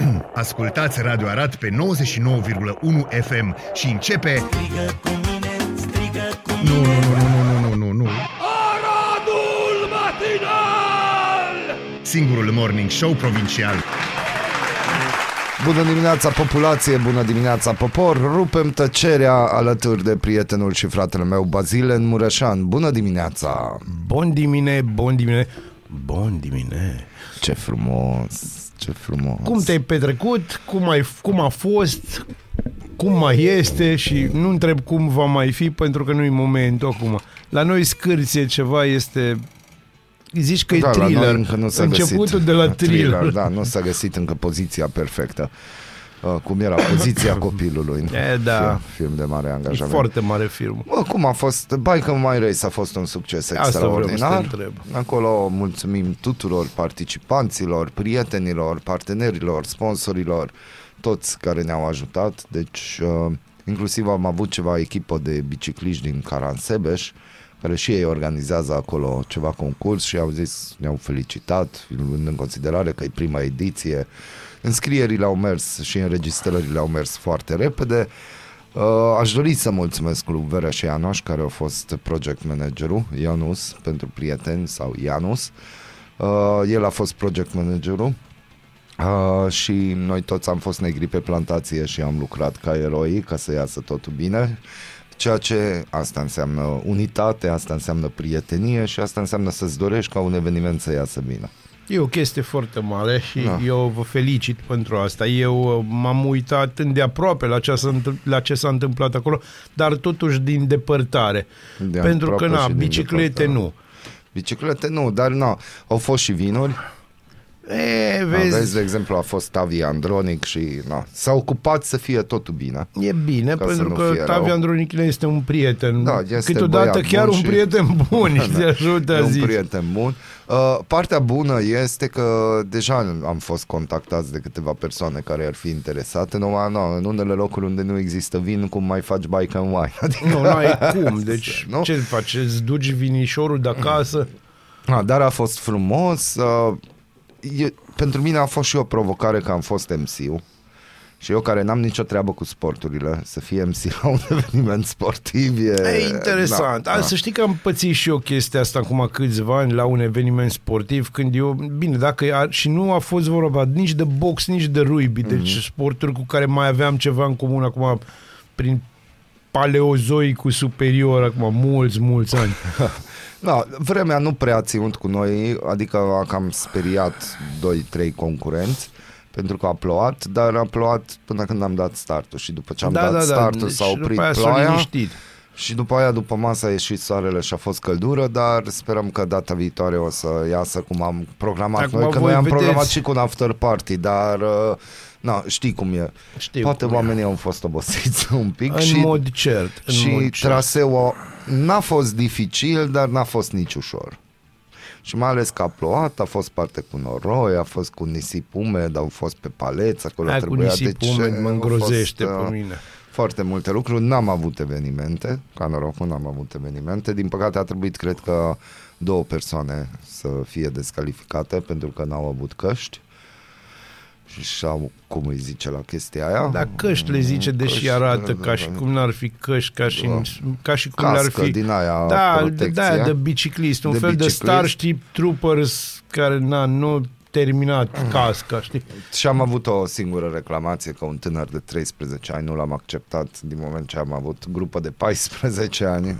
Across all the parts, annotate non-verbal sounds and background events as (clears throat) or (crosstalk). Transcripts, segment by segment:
(clears throat) Ascultați Radio Arat pe 99,1 FM și începe... Strigă cu mine, strigă cu Nu, nu, nu, nu, nu, nu, nu, nu. Aradul matinal! Singurul morning show provincial. Bună dimineața populație, bună dimineața popor Rupem tăcerea alături de prietenul și fratele meu Bazile în Mureșan Bună dimineața Bun dimine, bun dimine, bun dimine. Ce frumos, ce frumos Cum te-ai petrecut, cum, ai, cum a fost, cum mai este și nu întreb cum va mai fi pentru că nu e momentul acum. La noi scârție ceva este... Zici că da, e la noi thriller. încă nu s-a Începutul găsit de la (laughs) thriller. Da, nu s-a găsit încă poziția perfectă Uh, Cum era poziția (coughs) copilului E, da. Film, film de mare E angajament foarte mare film. Bă, cum a fost? Bike My Race a fost un succes Asta vreau să te extraordinar. întreb. Acolo mulțumim tuturor participanților, prietenilor, partenerilor, sponsorilor, toți care ne-au ajutat. Deci, uh, inclusiv am avut ceva echipă de bicicliști din Caransebeș, care și ei organizează acolo ceva concurs și au zis, ne-au felicitat, luând în considerare că e prima ediție. Înscrierile au mers și înregistrările au mers foarte repede. Uh, aș dori să mulțumesc lui Vera și Ianoș, care au fost project managerul, Ianus pentru prieteni sau Ianus. Uh, el a fost project managerul uh, și noi toți am fost negri pe plantație și am lucrat ca eroi ca să iasă totul bine. Ceea ce asta înseamnă unitate, asta înseamnă prietenie și asta înseamnă să-ți dorești ca un eveniment să iasă bine. E o chestie foarte mare și Da. eu vă felicit pentru asta. Eu uh, m-am uitat îndeaproape la ce, s-a, întâmpl- la ce s-a întâmplat acolo, dar totuși din depărtare. De pentru că, aproape na, și din biciclete depărtare. nu. Biciclete nu, dar nu, au fost și vinuri. E, Vezi? vezi, vezi, de exemplu, a fost Tavi Andronic și na, s-a ocupat să fie totul bine. e bine, Ca să pentru nu că fie Tavi rău. Andronicile este un prieten. Da, este Câteodată băiat chiar bun un și- prieten bun (laughs) și te ajută E a un zice. prieten bun. Uh, partea bună este că deja am fost contactați de câteva persoane care ar fi interesate. Numai, nu, în unele locuri unde nu există vin, cum mai faci bike and wine? (laughs) Adică, Nu, nu ai (laughs) cum. Deci, Nu? ce faci? Îți duci vinișorul de acasă? Ah, (clears throat) dar a fost frumos. Uh, e, pentru mine a fost și o provocare că am fost MC-ul. Și eu care n-am nicio treabă cu sporturile, să fie MC la un eveniment sportiv e... E interesant. Da, Da, da. Să știi că am pățit și eu chestia asta acum câțiva ani la un eveniment sportiv când eu, bine, dacă e, și nu a fost vorba nici de box, nici de rugby, deci Mhm. sporturi cu care mai aveam ceva în comun acum prin paleozoicul superior, acum mulți, mulți ani. (laughs) Da, vremea nu prea a ținut cu noi, adică a cam speriat 2-3 concurenți pentru că a plouat, dar a plouat până când am dat startul și după ce am dat startul Deci s-a oprit după aia s-a ploaia liniștit. și după aia după masă a ieșit soarele și a fost căldură, dar sperăm că data viitoare o să iasă cum am programat Acum noi, că voi noi am vedeți- programat și cu un after party, dar uh, na, știi cum e. Știu Poate cum e. oamenii au fost obosiți (laughs) un pic În și mod cert. În și mod cert. traseul n-a fost dificil, dar n-a fost nici ușor. Și mai ales că a plouat, a fost parte cu noroi, a fost cu nisip umed, au fost pe paleți, acolo Aia cu trebuia nisip deci, umed mă au îngrozește fost, uh, pe mine. Foarte multe lucruri, n-am avut evenimente, ca norocul n-am avut evenimente, din păcate a trebuit, cred că, două persoane să fie descalificate pentru că n-au avut căști și și-au, cum îi zice la chestia aia? Da, căști le zice, deși Căști, arată da, ca da, și da. cum n-ar fi căști, ca și, Da. ca și cum le-ar Cască fi... din aia da, de, protecție. da, de biciclist, un De fel biciclist. de Starship Troopers care n-a nu terminat casca, știi? Și am avut o singură reclamație că un tânăr de 13 ani nu l-am acceptat din moment ce am avut grupă de 14 ani,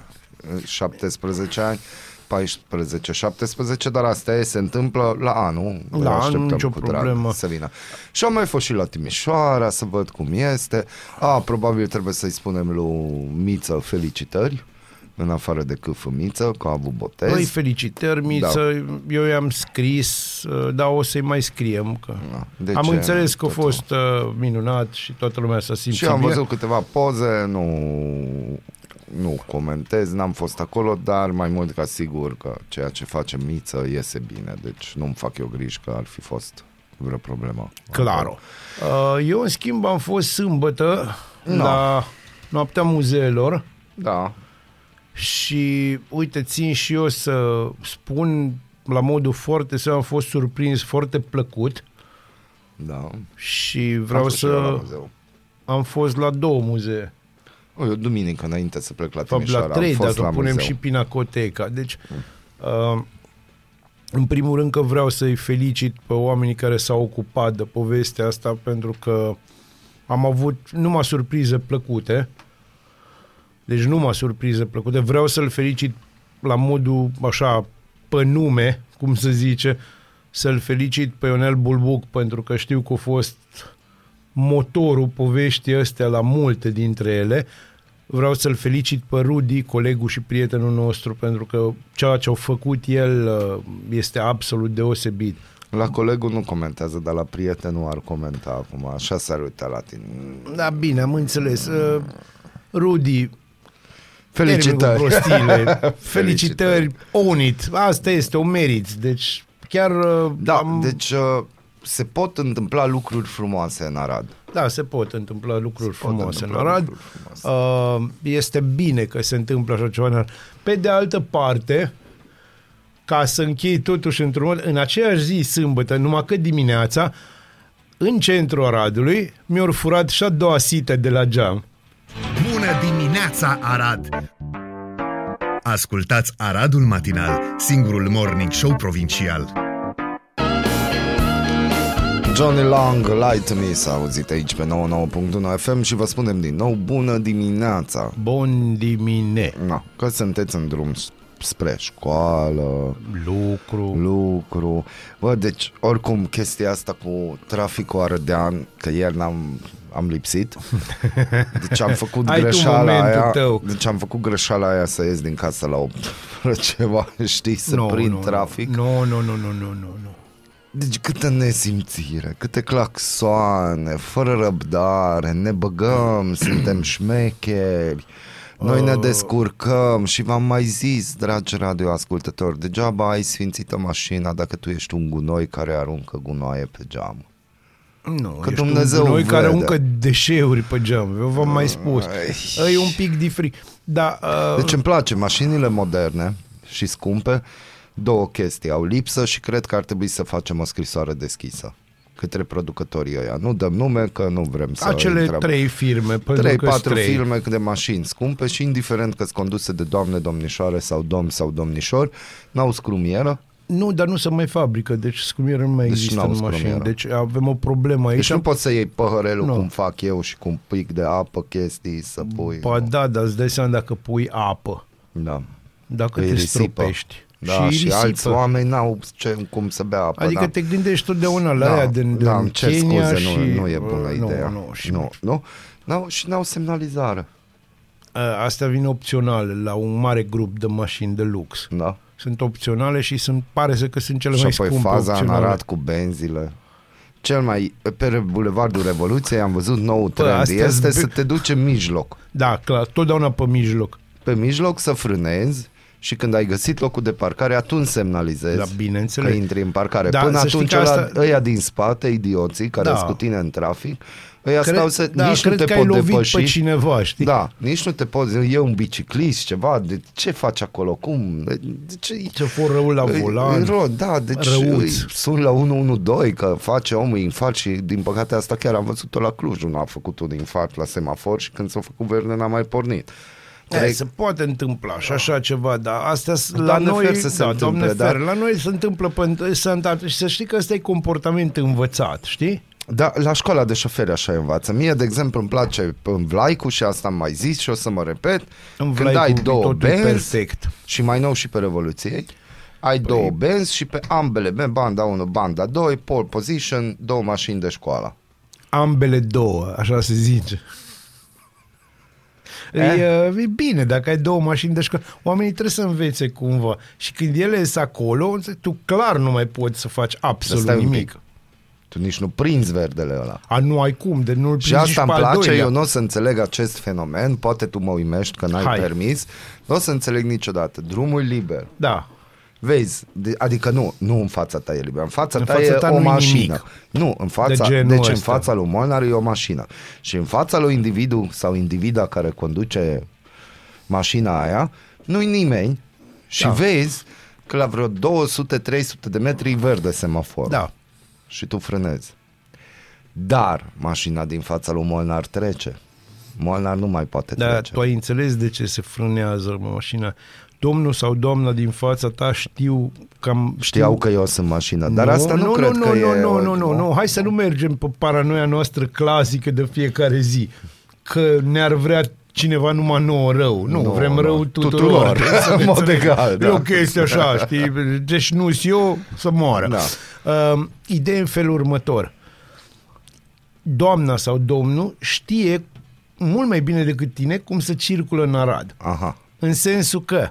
17 ani, 14-17, dar asta e, se întâmplă la anul. La Îl anul, așteptăm nicio cu drag problemă. Să vină. Și am mai fost și la Timișoara să văd cum este. A, probabil trebuie să-i spunem lui Miță felicitări, în afară de câfă Miță, că a avut botez. Băi, felicitări, Miță, Da. eu i-am scris, uh, dar o să-i mai scriem. Că... Da. De am ce? înțeles că a Totul. fost uh, minunat și toată lumea s-a simțit Și am bine. văzut câteva poze, nu, nu comentez, n-am fost acolo, dar mai mult ca sigur că ceea ce face Miță iese bine, deci nu-mi fac eu griji că ar fi fost vreo problemă. Claro. Uh, Eu, în schimb, am fost sâmbătă No. la Noaptea Muzeelor Da, și, uite, țin și eu să spun la modul foarte să am fost surprins foarte plăcut Da. și vreau Am fost și eu la să... muzeu. Am fost la două muzee. O, eu duminică înainte să plec la De fapt, Timișoara la trei, am fost dacă la punem muzeu. și Pinacoteca. Deci, uh, în primul rând că vreau să-i felicit pe oamenii care s-au ocupat de povestea asta, pentru că am avut numai surprize plăcute. Deci numai surprize plăcute. Vreau să-l felicit la modul așa, pe nume, cum se zice, să-l felicit pe Ionel Bulbuc, pentru că știu că a fost motorul poveștii astea la multe dintre ele. Vreau să-l felicit pe Rudi, colegul și prietenul nostru, pentru că ceea ce a făcut el uh, este absolut deosebit. La colegul nu comentează, dar la prietenul ar comenta acum. Așa s-ar uita la tine. Da, bine, am înțeles. Uh, Rudi, Felicitări! termin cu prostiile. (laughs) Felicitări, own it. Asta este, o merit. Deci, chiar... uh, Da, am, deci uh, se pot întâmpla lucruri frumoase în Arad. Da, se pot întâmpla lucruri Se pot frumoase în întâmpla Arad. lucruri frumoase. Uh, este bine că se întâmplă așa ceva în Arad. Pe de altă parte, ca să închei totuși într-un mod, în aceeași zi, sâmbătă, numai că dimineața, în centrul Aradului, mi-au furat și a doua sită de la geam. Bună dimineața, Arad! Ascultați Aradul Matinal, singurul morning show provincial. Johnny Long, Lie to Me s-a auzit aici pe 99.1 FM și vă spunem din nou bună dimineața. Bun dimine, Na, că sunteți în drum s- spre școală, lucru. lucru. Bă, deci oricum chestia asta cu traficul arădean, că ieri n-am am lipsit. Deci am făcut (laughs) Ai tu greșeala momentul aia. tău. Deci am făcut greșeala aia să ies din casă la 8 fără ceva, (laughs) știi, să Nu, prind nu, trafic. Nu, nu, nu, nu, nu, nu, nu. Deci câtă nesimțire, câte claxoane, fără răbdare, ne băgăm, (clears throat) suntem șmecheri, noi ne descurcăm și v-am mai zis, dragi radioascultători, degeaba ai sfințită mașina dacă tu ești un gunoi care aruncă gunoaie pe geam. Nu, Că ești Dumnezeu un noi care vede. aruncă deșeuri pe geam. Eu v-am mai spus. Ai. E un pic diferit. Da, uh, Deci îmi place, mașinile moderne și scumpe, două chestii, au lipsă și cred că ar trebui să facem o scrisoare deschisă către producătorii ăia. Nu dăm nume că nu vrem să acele intrăm. trei firme, pentru 3 că 4 trei. filme de mașini scumpe și indiferent că sunt conduse de doamne, domnișoare sau domn sau domnișor, n-au scrumieră, Nu, dar nu se mai fabrică, deci scrumieră nu mai Deci există n-au în mașini. scrumieră. Deci avem o problemă aici. deci nu poți să iei păhărelul Nu. cum fac eu și cu un pic de apă, chestii, să pui. Ba nu. da, dar îți dai seama dacă pui apă, Da. dacă Că e te risipă. stropești. Da, și, și risipă. alți oameni n-au ce, cum să bea apă. Adică da. te gândești totdeauna la da, aia din, din da, îmi cer Kenya scuze, și... nu, nu e bună uh, ideea. Nu, nu, și nu, nu? N-au, și n-au semnalizare. Uh, Astea vin opționale la un mare grup de mașini de lux. Da. Sunt opționale și sunt, pare să că sunt cele Și mai apoi scumpe faza în opționale. Arad cu benzile. Cel mai, pe Bulevardul Revoluției am văzut nou Bă, trend. astea Este zbe- să te duci în mijloc. Da, clar, totdeauna pe mijloc. Pe mijloc să frânezi și când ai găsit locul de parcare, atunci semnalizezi Da, că bineînțeles. intri în parcare. Da, Până să știi atunci că ăla, asta- ăia din spate, idioții care Da. sunt cu tine în trafic, ăia Cred, stau să, da, nici nu cred te că ai pot lovit depăși. pe cineva, știi? Da, nici nu te poți, e un biciclist, ceva, de ce faci acolo, cum, de, de ce, Ce for rău la Îi- volan. îi rog, da, deci răuț. îi sun la 112 că face omul infart și din păcate asta chiar am văzut-o la Cluj, unul a făcut un infart la semafor și când s-a făcut verde n-a mai pornit. E, Cred- se poate întâmpla și așa ceva, dar astea s- la Doamne noi, fer să se da, întâmple, doamne dar- fer, la noi se întâmplă pentru sănătate și să știi că ăsta e comportament învățat, știi? Da, la școala de șoferi așa învață. Mie, de exemplu, îmi place în Vlaicu și asta am mai zis și o să mă repet. În când Vlaicu ai două totul e benzi perfect. și mai nou și pe Revoluției, ai Păi- două benzi și pe ambele, ben- banda 1, banda 2, pole position, două mașini de școală. Ambele două, așa se zice. E, e bine, dacă ai două mașini de școală, oamenii trebuie să învețe cumva. Și când ele sunt acolo, tu clar nu mai poți să faci absolut stai un nimic. pic. Tu nici nu prinzi verdele ăla. A, nu ai cum, de nu-l Și prinzi asta îmi pe al place, doilea. eu nu o să înțeleg acest fenomen, poate tu mă uimești că n-ai Hai. permis, nu o să înțeleg niciodată. Drumul liber. Da, Vezi, de, adică nu, nu în fața ta e liber, în fața În ta fața e ta o nu-i mașină. nimic. Nu, în fața, De genul deci în ăsta. fața lui Molnar e o mașină. Și în fața lui individul sau individa care conduce mașina aia, nu-i nimeni și Da. vezi că la vreo 200-300 de metri e verde semafor. da. Și tu frânezi. Dar mașina din fața lui Molnar trece. Molnar nu mai poate Da, trece. tu ai înțeles de ce se frânează mașina. Domnul sau doamna din fața ta știu cam... Știau că eu sunt mașina, dar asta nu, nu cred nu, că nu, e... Nu, nu, nu, nu, hai să nu mergem pe paranoia noastră clasică de fiecare zi. Că ne-ar vrea cineva numai nouă rău. Nu, Nu, vrem nu. rău tuturor. Tuturor. Trebuie (laughs) să ne În mod înțelegem. egal, da. E o chestie așa, știi? Deci nu eu să moară. Da. Uh, ideea în felul următor. Doamna sau domnul știe mult mai bine decât tine cum să circulă în Arad. Aha. În sensul că,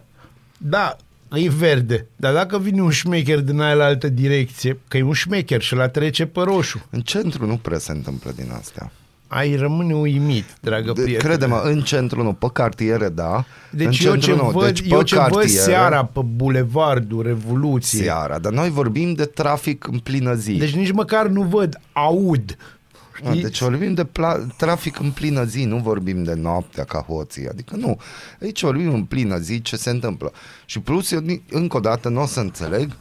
da, e verde, dar dacă vine un șmecher din aia la altă direcție, că e un șmecher și la trece pe roșu, În centru nu prea se întâmplă din astea. ai rămâne uimit, dragă De, prietene. crede-mă, în centru nu, pe cartiere da. în Deci eu centru ce, nu. văd, deci eu pe ce văd cartiere, seara pe bulevardul Revoluției, seara, dar noi vorbim de trafic în plină zi. deci nici măcar nu văd, aud. Ah, Deci vorbim de pla- trafic în plină zi, nu vorbim de noaptea ca hoții. Adică nu. Aici vorbim în plină zi ce se întâmplă. Și plus, eu ni- încă o dată nu o să înțeleg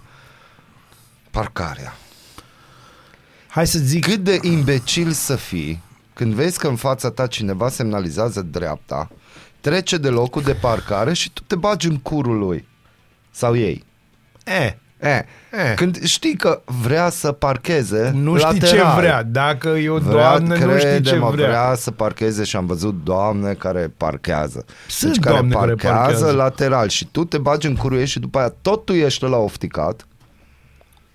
parcarea. Hai să zic, Cât de imbecil să fii când vezi că în fața ta cineva semnalizează dreapta, trece de locul de parcare și tu te bagi în curul lui. Sau ei. e, E, Eh. când știi că vrea să parcheze nu știi lateral. ce vrea. Dacă e o Vrea, doamnă, nu știi ce crede-mă, vrea. vrea să parcheze și am văzut doamne care parchează. Sunt deci care doamne care parchează, parchează. lateral și tu te bagi în curul ei și după aia tot tu ești la ofticat.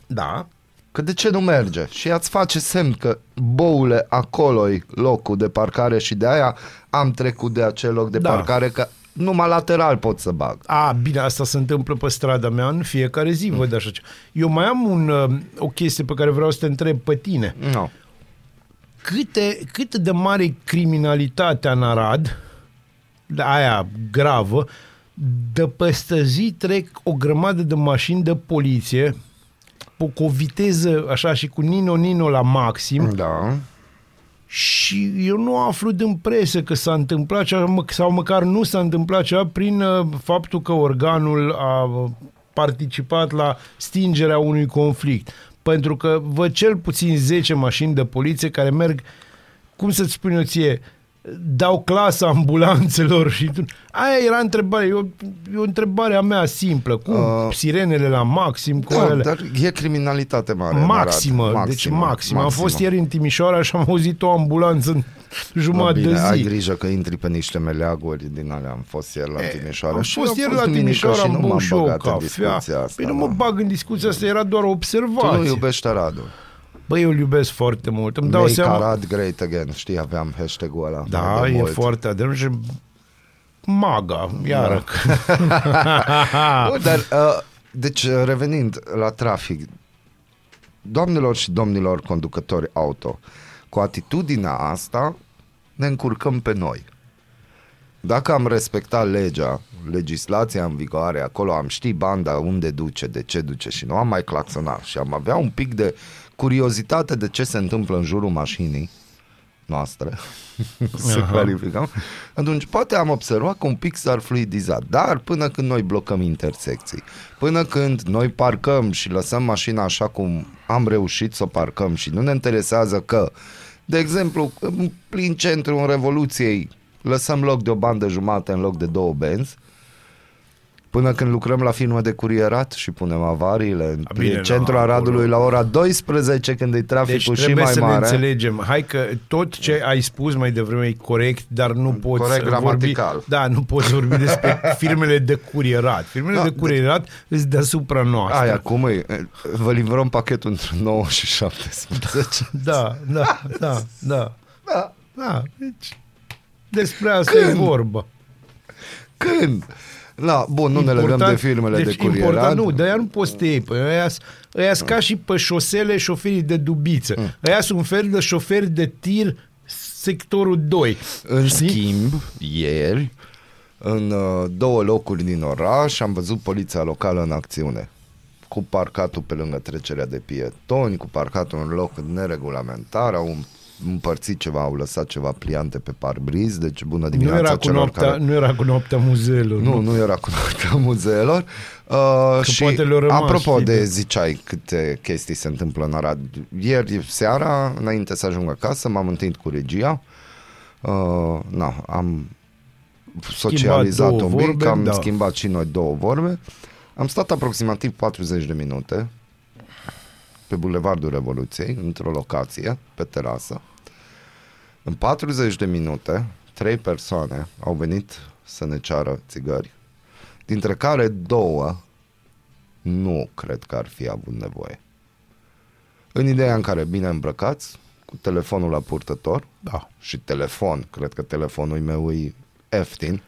Da, Că de ce nu merge? Și ea îți face semn că boule, acolo e locul de parcare și de aia am trecut de acel loc de Da. parcare că numai lateral pot să bag. A, bine, asta se întâmplă pe strada mea în fiecare zi, văd așa ceva. Eu mai am un, uh, o chestie pe care vreau să te întreb pe tine. No. Câte, cât de mare e criminalitatea în Arad, de aia gravă, de peste zi trec o grămadă de mașini de poliție cu o viteză așa și cu nino-nino la maxim Da. Și eu nu aflu din presă că s-a întâmplat ceva, mă- sau măcar nu s-a întâmplat ceva prin uh, faptul că organul a uh, participat la stingerea unui conflict. Pentru că văd cel puțin 10 mașini de poliție care merg, cum să-ți spun eu ție, dau clasa ambulanțelor și tu... Aia era întrebarea, e o, e o întrebare a mea simplă. Cum Uh, uh, sirenele la maxim, cu Da, alea... dar e criminalitate mare. în Maximă, Arad. deci maximă. Am fost ieri în Timișoara și am auzit o ambulanță în Mă, jumătate bine, de ai zi. grijă că intri pe niște meleaguri din alea. Am fost ieri la Timișoara. Am și fost am ieri fost la duminică Timișoara, și am nu băut m-am și eu o băgat în cafea. discuția asta. Păi nu mă da. bag în discuția asta, era doar o Tu nu observație. iubești Aradul. Băi, eu îl iubesc foarte mult. Îmi dau Make seama... Arad great again. Știi, aveam hashtag-ul ăla. Da, mai de e mult. foarte adevărat și maga, iară. Da. Bă, (laughs) dar, uh, deci, uh, revenind la trafic, doamnelor și domnilor conducători auto, cu atitudinea asta ne încurcăm pe noi. Dacă am respectat legea, legislația în vigoare, acolo am ști banda unde duce, de ce duce și nu am mai claxonat și am avea un pic de curiozitate de ce se întâmplă în jurul mașinii noastre, (laughs) să Aha. clarificăm, atunci poate am observat că un pic s-ar fluidiza, dar până când noi blocăm intersecții, până când noi parcăm și lăsăm mașina așa cum am reușit să o parcăm și nu ne interesează că, de exemplu, în plin centru în Revoluției lăsăm loc de o bandă jumate în loc de două benzi, Până când lucrăm la firmă de curierat și punem avariile în A, bine, centrul da, Aradului acolo. la ora 12 când e Deci traficul și trebuie mai să ne mare. înțelegem. Hai că tot ce ai spus mai devreme e corect, dar nu poți Corect vorbi, gramatical. da, nu poți vorbi despre (laughs) firmele de curierat. Firmele Da, de curierat îți deasupra noastră. Aia, cum e? Vă livrăm pachetul între 9 și 17. (laughs) Da, da, da, da. Da. Da, deci despre asta Când? e vorba. Când? La, bun, nu ne legăm de firmele deci de curierat. Important, nu, dar ea nu poți să te iei. Păi ăia, ăia ca și pe șosele șoferii de dubiță. Mm. Ăia sunt un fel de șoferi de tir sectorul 2. În Știi? schimb, ieri, în uh, două locuri din oraș, am văzut poliția locală în acțiune. Cu parcatul pe lângă trecerea de pietoni, cu parcatul în loc neregulamentar, au împărțit ceva, au lăsat ceva pliante pe parbriz, deci bună Nu dimineața era, cu celor noaptea, care... nu era cu noaptea muzeelor. Nu, nu era cu noaptea muzeelor. Uh, și poate le-au rămas, apropo știi, de de- ziceai câte chestii se întâmplă în Arad. Ieri seara, înainte să ajung acasă, m-am întâlnit cu regia. Uh, na, am socializat două un pic, vorbe, am da. schimbat și noi două vorbe. Am stat aproximativ 40 de minute pe Bulevardul Revoluției, într-o locație, pe terasă. În 40 de minute, trei persoane au venit să ne ceară țigări, dintre care două nu cred că ar fi avut nevoie. În ideea în care bine îmbrăcați, cu telefonul la purtător Da. și telefon, cred că telefonul meu e ieftin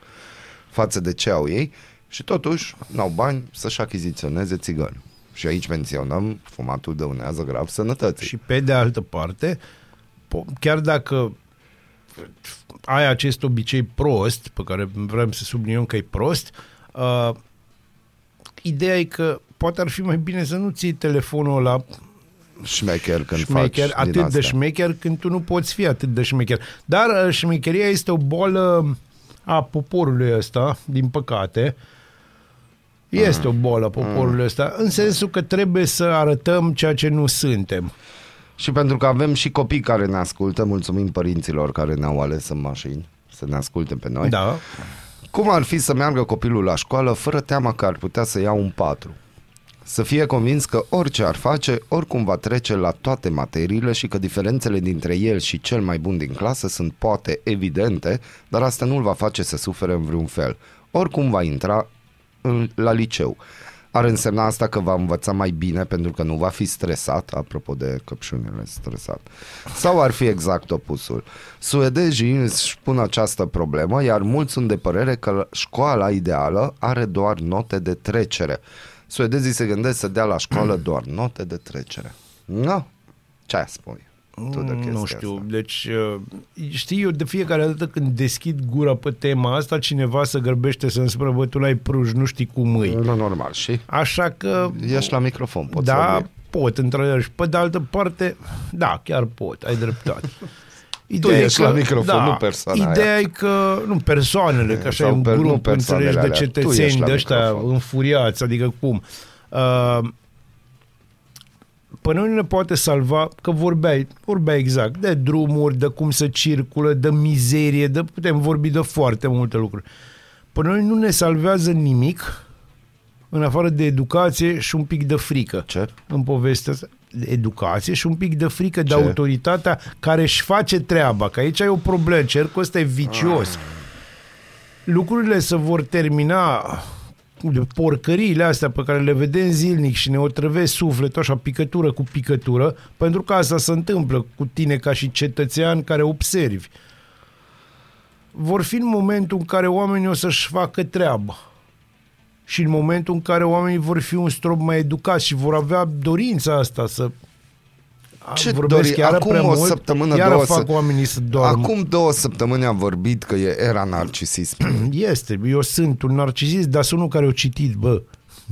față de ce au ei și totuși n-au bani să-și achiziționeze țigări. Și aici menționăm, fumatul dăunează grav sănătății. Și pe de altă parte, po- chiar dacă ai acest obicei prost, pe care vrem să subliniem că e prost, uh, ideea e că poate ar fi mai bine să nu ții telefonul la șmecher când șmecher, faci din atât de astea. șmecher când tu nu poți fi atât de șmecher. Dar uh, șmecheria este o boală a poporului ăsta, din păcate. Este o boală a poporului ăsta, în sensul că trebuie să arătăm ceea ce nu suntem. Și pentru că avem și copii care ne ascultă, mulțumim părinților care ne-au ales în mașini să ne asculte pe noi. Da. Cum ar fi să meargă copilul la școală fără teama că ar putea să ia un patru? Să fie convins că orice ar face, oricum va trece la toate materiile și că diferențele dintre el și cel mai bun din clasă sunt poate evidente, dar asta nu îl va face să sufere în vreun fel. Oricum va intra în, la liceu. Ar însemna asta că va învăța mai bine pentru că nu va fi stresat, apropo de căpșunile stresat. Sau ar fi exact opusul. Suedezii își pun această problemă, iar mulți sunt de părere că școala ideală are doar note de trecere. Suedezii se gândesc să dea la școală doar note de trecere. Nu? Ce spui? Tu de chestia Nu știu, asta? deci uh, știi, eu de fiecare dată când deschid gura pe tema asta, cineva se grăbește să-mi spună, bă, tu n-ai pruj, nu știi cum îi. Nu, normal. Și? Așa că... Ești la microfon, poți da, vorbi. pot, într-adevăr. Și pe de altă parte, da, chiar pot, ai dreptate. (laughs) Tu e ești la microfon, nu persoana Ideea aia. e că, nu, persoanele, că așa Sau e un per- nu grup, persoanele înțelegi, de alea. Tu cetățeni ești la de ăștia microfon. înfuriați, adică cum? Uh, Până nu ne poate salva, că vorbeai, vorbeai exact, de drumuri, de cum să circulă, de mizerie, de, putem vorbi de foarte multe lucruri. Până noi nu ne salvează nimic, în afară de educație și un pic de frică Ce? în povestea asta. De educație și un pic de frică de Ce? autoritatea care își face treaba, că aici ai o problemă, cercul ăsta e vicios. Ah. Lucrurile se vor termina de porcăriile astea pe care le vedem zilnic și ne otrăvesc sufletul așa picătură cu picătură, pentru că asta se întâmplă cu tine ca și cetățean care observi. Vor fi în momentul în care oamenii o să-și facă treaba și în momentul în care oamenii vor fi un strop mai educați și vor avea dorința asta să Ce vorbesc dori? chiar Acum prea o mult, săptămână, iară două fac să- oamenii să doarmă. Acum două săptămâni am vorbit că e era narcisism. (clears throat) Este, eu sunt un narcisist, dar sunt unul care o citit, bă.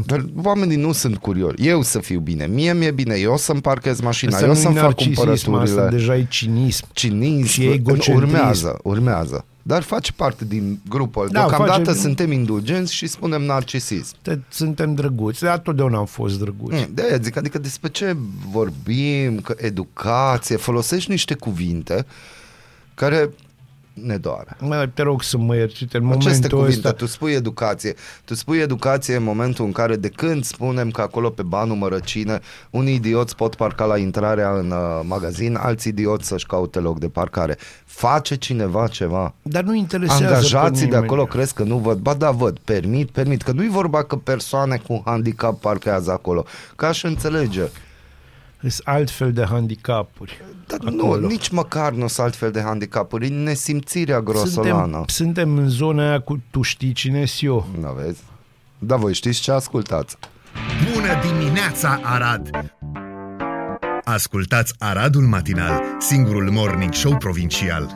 Dar oamenii nu sunt curioși. Eu să fiu bine, mie mi-e bine, eu să-mi parchez mașina, Asta eu nu-i să-mi fac narcisism, cumpărăturile. Asta deja e cinism. cinism, Și egocentrism. urmează, urmează. Dar face parte din grupul. Da, Deocamdată face- suntem indulgenți și spunem narcisism. Te, suntem drăguți, dar totdeauna am fost drăguți. Mm, De-aia zic, adică despre ce vorbim, că educație, folosești niște cuvinte care ne doare. Mă, te rog să mă ierci, uite, în Aceste momentul cuvinte, ăsta... tu spui educație. Tu spui educație în momentul în care de când spunem că acolo pe banul mărăcine unii idioți pot parca la intrarea în uh, magazin, alți idioți să-și caute loc de parcare. Face cineva ceva? Dar nu interesează pe Angajații de nimeni. acolo crezi că nu văd? Ba da, văd, permit, permit. Că nu-i vorba că persoane cu handicap parchează acolo. Că aș înțelege. Sunt altfel de handicapuri. Dar acolo. nu, nici măcar nu sunt altfel de handicapuri. E nesimțirea grosolană. Suntem, suntem în zona aia cu tu știi cine eu. Nu vezi? Da, voi știți ce ascultați. Bună dimineața, Arad! Ascultați Aradul Matinal, singurul morning show provincial.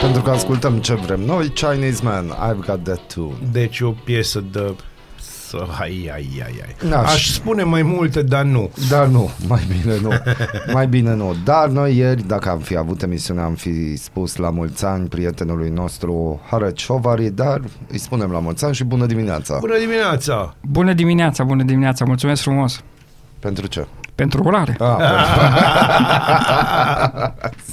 Pentru că ascultăm ce vrem noi, Chinese Man, I've got that too. Deci e o piesă de să... Ai, ai, ai, ai. Da, Aș și- spune mai multe, dar nu. Dar nu, mai bine nu. Mai bine nu. Dar noi ieri, dacă am fi avut emisiunea, am fi spus la mulți ani prietenului nostru Hară Ciovari, dar îi spunem la mulți ani și bună dimineața. Bună dimineața! Bună dimineața, bună dimineața, mulțumesc frumos Pentru ce? pentru urare. Ah, (laughs)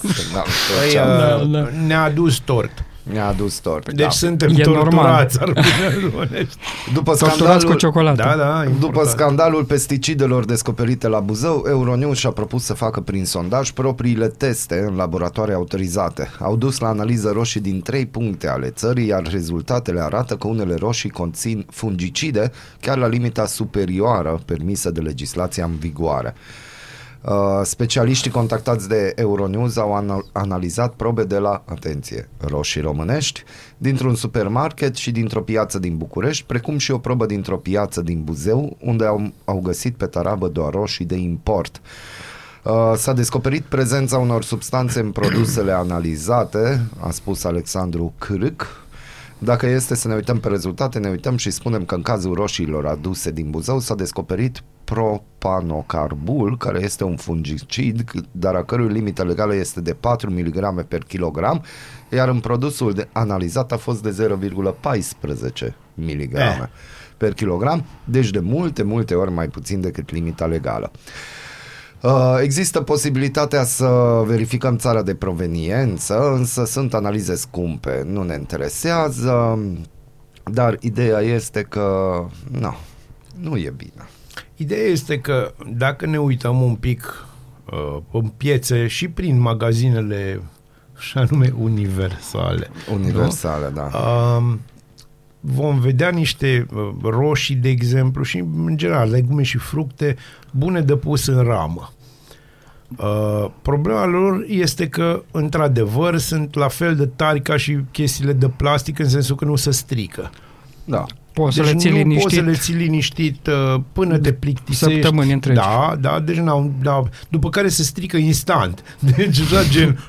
Păi, da, Da, uh, da. ne-a adus tort. Mi-a adus tort. Deci da. suntem E torturați, ar bine românești. (laughs) După Torturați cu scandalul, ciocolată. Da, da, După important. scandalul pesticidelor descoperite la Buzău, Euronews și-a propus să facă prin sondaj propriile teste în laboratoare autorizate. Au dus la analiză roșii din trei puncte ale țării, iar rezultatele arată că unele roșii conțin fungicide chiar la limita superioară permisă de legislația în vigoare. Uh, specialiștii contactați de Euronews au ana- analizat probe de la, atenție, roșii românești, dintr-un supermarket și dintr-o piață din București, precum și o probă dintr-o piață din Buzău, unde au, au găsit pe tarabă doar roșii de import. Uh, s-a descoperit prezența unor substanțe în produsele analizate, a spus Alexandru Cârâc, dacă este să ne uităm pe rezultate, ne uităm și spunem că în cazul roșiilor aduse din Buzău s-a descoperit propanocarbul, care este un fungicid, dar a cărui limită legală este de 4 mg per kilogram, iar în produsul de analizat a fost de 0,14 mg Eh. per kilogram, deci de multe, multe ori mai puțin decât limita legală. Uh, Există posibilitatea să verificăm țara de proveniență, însă sunt analize scumpe, nu ne interesează, dar ideea este că nu, nu e bine. Ideea este că dacă ne uităm un pic uh, în piețe și prin magazinele (laughs) și anume universale, Universală, da. um, vom vedea niște uh, roșii, de exemplu, și în general legume și fructe bune de pus în ramă. Uh, problema lor este că, într-adevăr, sunt la fel de tari ca și chestiile de plastic, în sensul că nu se strică. da. Poți să deci le ții nu liniștit. poți să le ții liniștit uh, până te plictisești. Săptămâni întregi. Da, da, deci n-au, da, după care se strică instant. (laughs) Deci așa gen...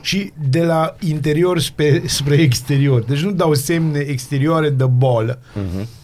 și de la interior spre, spre exterior. Deci nu dau semne exterioare de bolă. Uh-huh.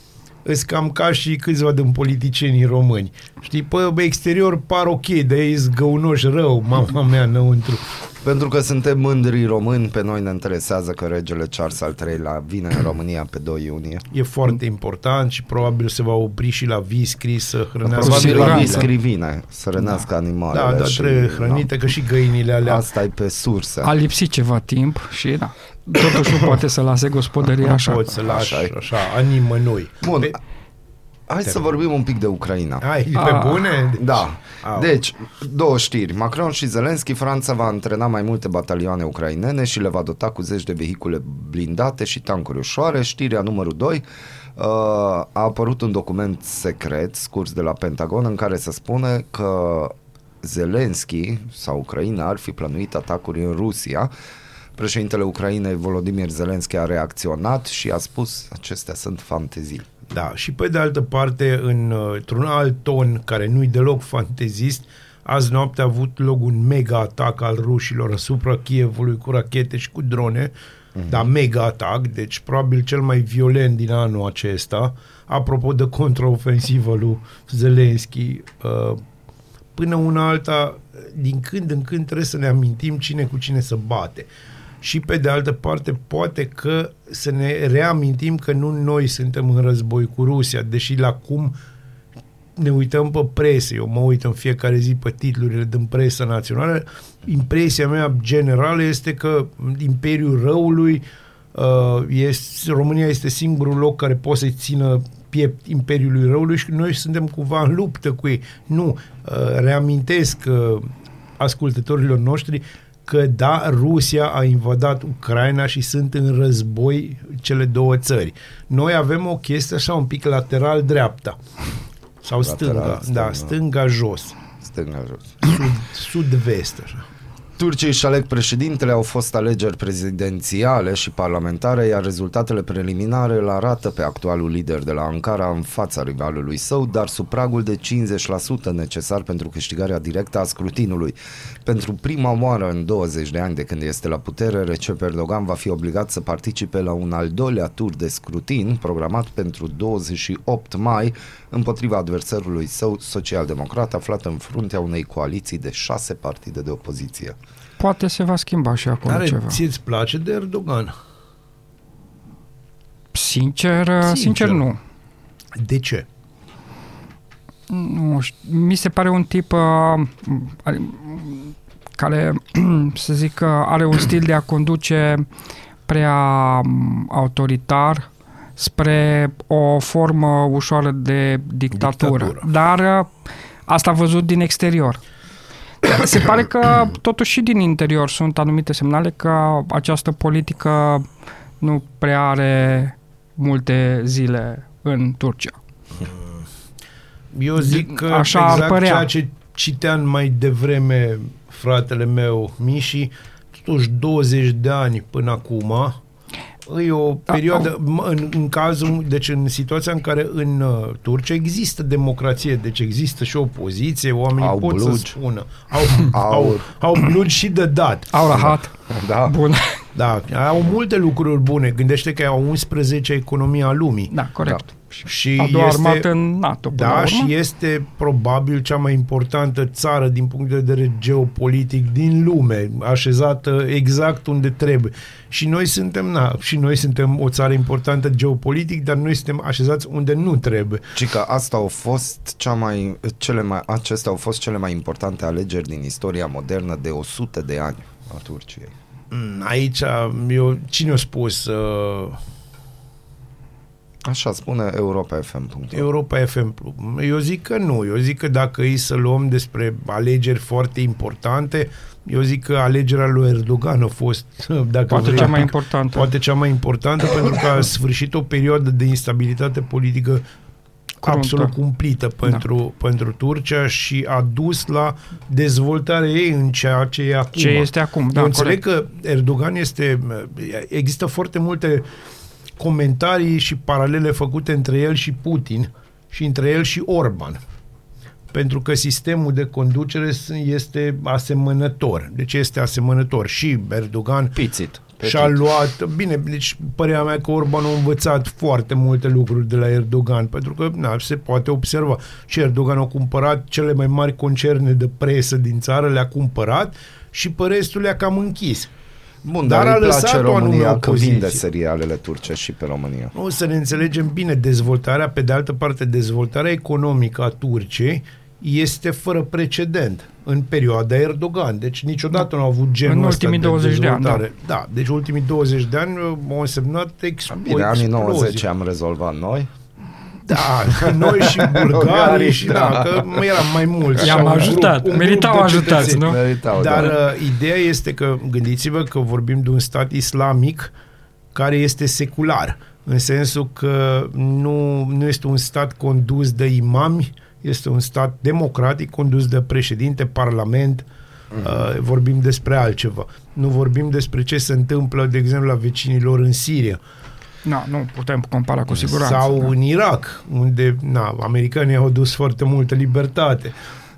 Îs cam ca și câțiva din politicienii români. Știi, pe exterior par ok, de ei zgăunoși rău, mama mea, înăuntru. Pentru că suntem mândri români, pe noi ne interesează că regele Charles al III-lea vine în România pe 2 iunie. E foarte important și probabil se va opri și la viscri să hrănească Probabil la siguranță. viscri vine să rănească da. animalele. Da, dar și- trebuie hrănite, că și găinile alea Asta e pe sursă. A lipsit ceva timp și da, totuși nu poate să lase gospodăria nu așa. poți să lași Așa e. așa, așa animănui. Bun, Pe, hai să vorbim un pic de Ucraina. ai, pe Ah. bune? Da. Au. Deci, două știri. Macron și Zelensky, Franța va antrena mai multe batalioane ucrainene și le va dota cu zeci de vehicule blindate și tancuri ușoare. Știrea numărul 2 uh, a apărut un document secret scurs de la Pentagon în care se spune că Zelensky sau Ucraina ar fi plănuit atacuri în Rusia. Președintele Ucrainei Volodymyr Zelensky a reacționat și a spus acestea sunt fantezii. Da, și pe de altă parte, în, uh, într-un alt ton care nu-i deloc fantezist, azi noapte a avut loc un mega atac al rușilor asupra Kievului cu rachete și cu drone, uh-huh. dar mega atac, deci probabil cel mai violent din anul acesta, apropo de contraofensivă lui Zelensky, uh, până una alta, din când în când trebuie să ne amintim cine cu cine să bate. Și pe de altă parte, poate că să ne reamintim că nu noi suntem în război cu Rusia, deși la cum ne uităm pe presă, eu mă uit în fiecare zi pe titlurile din presă națională, impresia mea generală este că Imperiul Răului uh, este, România este singurul loc care poate să țină piept Imperiului Răului și noi suntem cumva în luptă cu ei. Nu, uh, reamintesc uh, ascultătorilor noștri că da, Rusia a invadat Ucraina și sunt în război cele două țări. Noi avem o chestie așa un pic lateral dreapta. Sau Lateral, stânga, stânga. da, stânga jos, Stânga jos. sud, sud-vest, așa. Turcii își aleg președintele, au fost alegeri prezidențiale și parlamentare, iar rezultatele preliminare îl arată pe actualul lider de la Ankara în fața rivalului său, dar sub pragul de 50% necesar pentru câștigarea directă a scrutinului. Pentru prima oară în 20 de ani de când este la putere, Recep Erdogan va fi obligat să participe la un al doilea tur de scrutin, programat pentru 28 mai, împotriva adversarului său social-democrat, aflat în fruntea unei coaliții de șase partide de opoziție. Poate se va schimba și acolo Care ceva. ți-ți place de Erdogan? Sincer, Sincer. sincer nu. De ce? nu știu, mi se pare un tip uh, are- care, (clears throat) să zic, că are un stil de a conduce prea um, autoritar spre o formă ușoară de dictatură. Dictatură. Dar uh, asta văzut din exterior. Se pare că (laughs) totuși și din interior sunt anumite semnale că această politică nu prea are multe zile în Turcia. Eu zic că Așa ar exact părea. ceea ce citeam mai devreme fratele meu, Miși, totuși 20 de ani până acum, e o Da, perioadă, m- în, în cazul, deci în situația în care în uh, Turcia există democrație, deci există și opoziție, oamenii Au pot să blugi. spună. Au, Au- au, au blugi și de dat. Au rahat. Da. Bun. (laughs) Da, au multe lucruri bune. Gândește că au 11 economia lumii. Da, corect. Și A doua este, armată în NATO. până la Da, urmă. și este probabil cea mai importantă țară din punct de vedere geopolitic din lume, așezată exact unde trebuie. Și noi suntem, na, și noi suntem o țară importantă geopolitic, dar noi suntem așezați unde nu trebuie. Ci că asta au fost cea mai, cele mai, acestea au fost cele mai importante alegeri din istoria modernă de 100 de ani a Turciei. Mm, Aici, eu, cine a spus uh, Așa spune Europa FM. Europa FM Club? Eu zic că nu. Eu zic că dacă e să luăm despre alegeri foarte importante, eu zic că alegerea lui Erdogan a fost, (laughs) dacă Poate vrei, cea mai importantă. poate cea mai importantă pentru că a sfârșit o perioadă de instabilitate politică Cruntă. absolut cumplită pentru, da. pentru Turcia și a dus la dezvoltarea ei în ceea ce e acum. Ce este acum, da, Eu înțeleg corect. că Erdogan este... Există foarte multe comentarii și paralele făcute între el și Putin și între el și Orban. Pentru că sistemul de conducere este asemănător. Deci este asemănător. Și Erdogan Pițit. Și-a luat... Bine, deci părerea mea că Orban a învățat foarte multe lucruri de la Erdogan, pentru că na, se poate observa. Și Erdogan a cumpărat cele mai mari concerne de presă din țară, le-a cumpărat și pe restul le-a cam închis. Bun, Dar dar, a îi place lăsat o anume România că opoziție. vinde serialele turce și pe România. O să ne înțelegem bine, dezvoltarea, pe de altă parte, dezvoltarea economică a Turciei este fără precedent în perioada Erdogan. Deci niciodată nu au avut genul În ăsta ultimii 20 de ani, dezvoltare. da. Deci ultimii 20 de ani uh, au însemnat expo- Bine, o anii explozie. 90 am rezolvat noi. Da, noi și (laughs) bulgarii Bulgarii, și da, da. că eram mai mulți. I-am așa, un ajutat. grup- un Meritau grup de ajutați, cetățeni. nu? Meritau, Dar da. uh, ideea este că, gândiți-vă că vorbim de un stat islamic care este secular, în sensul că nu, nu este un stat condus de imami, este un stat democratic condus de președinte, parlament, uh, vorbim despre altceva. Nu vorbim despre ce se întâmplă, de exemplu, la vecinilor în Siria Na, nu putem compara cu siguranță. sau da. în Irak, unde na, americanii au dus foarte multă libertate.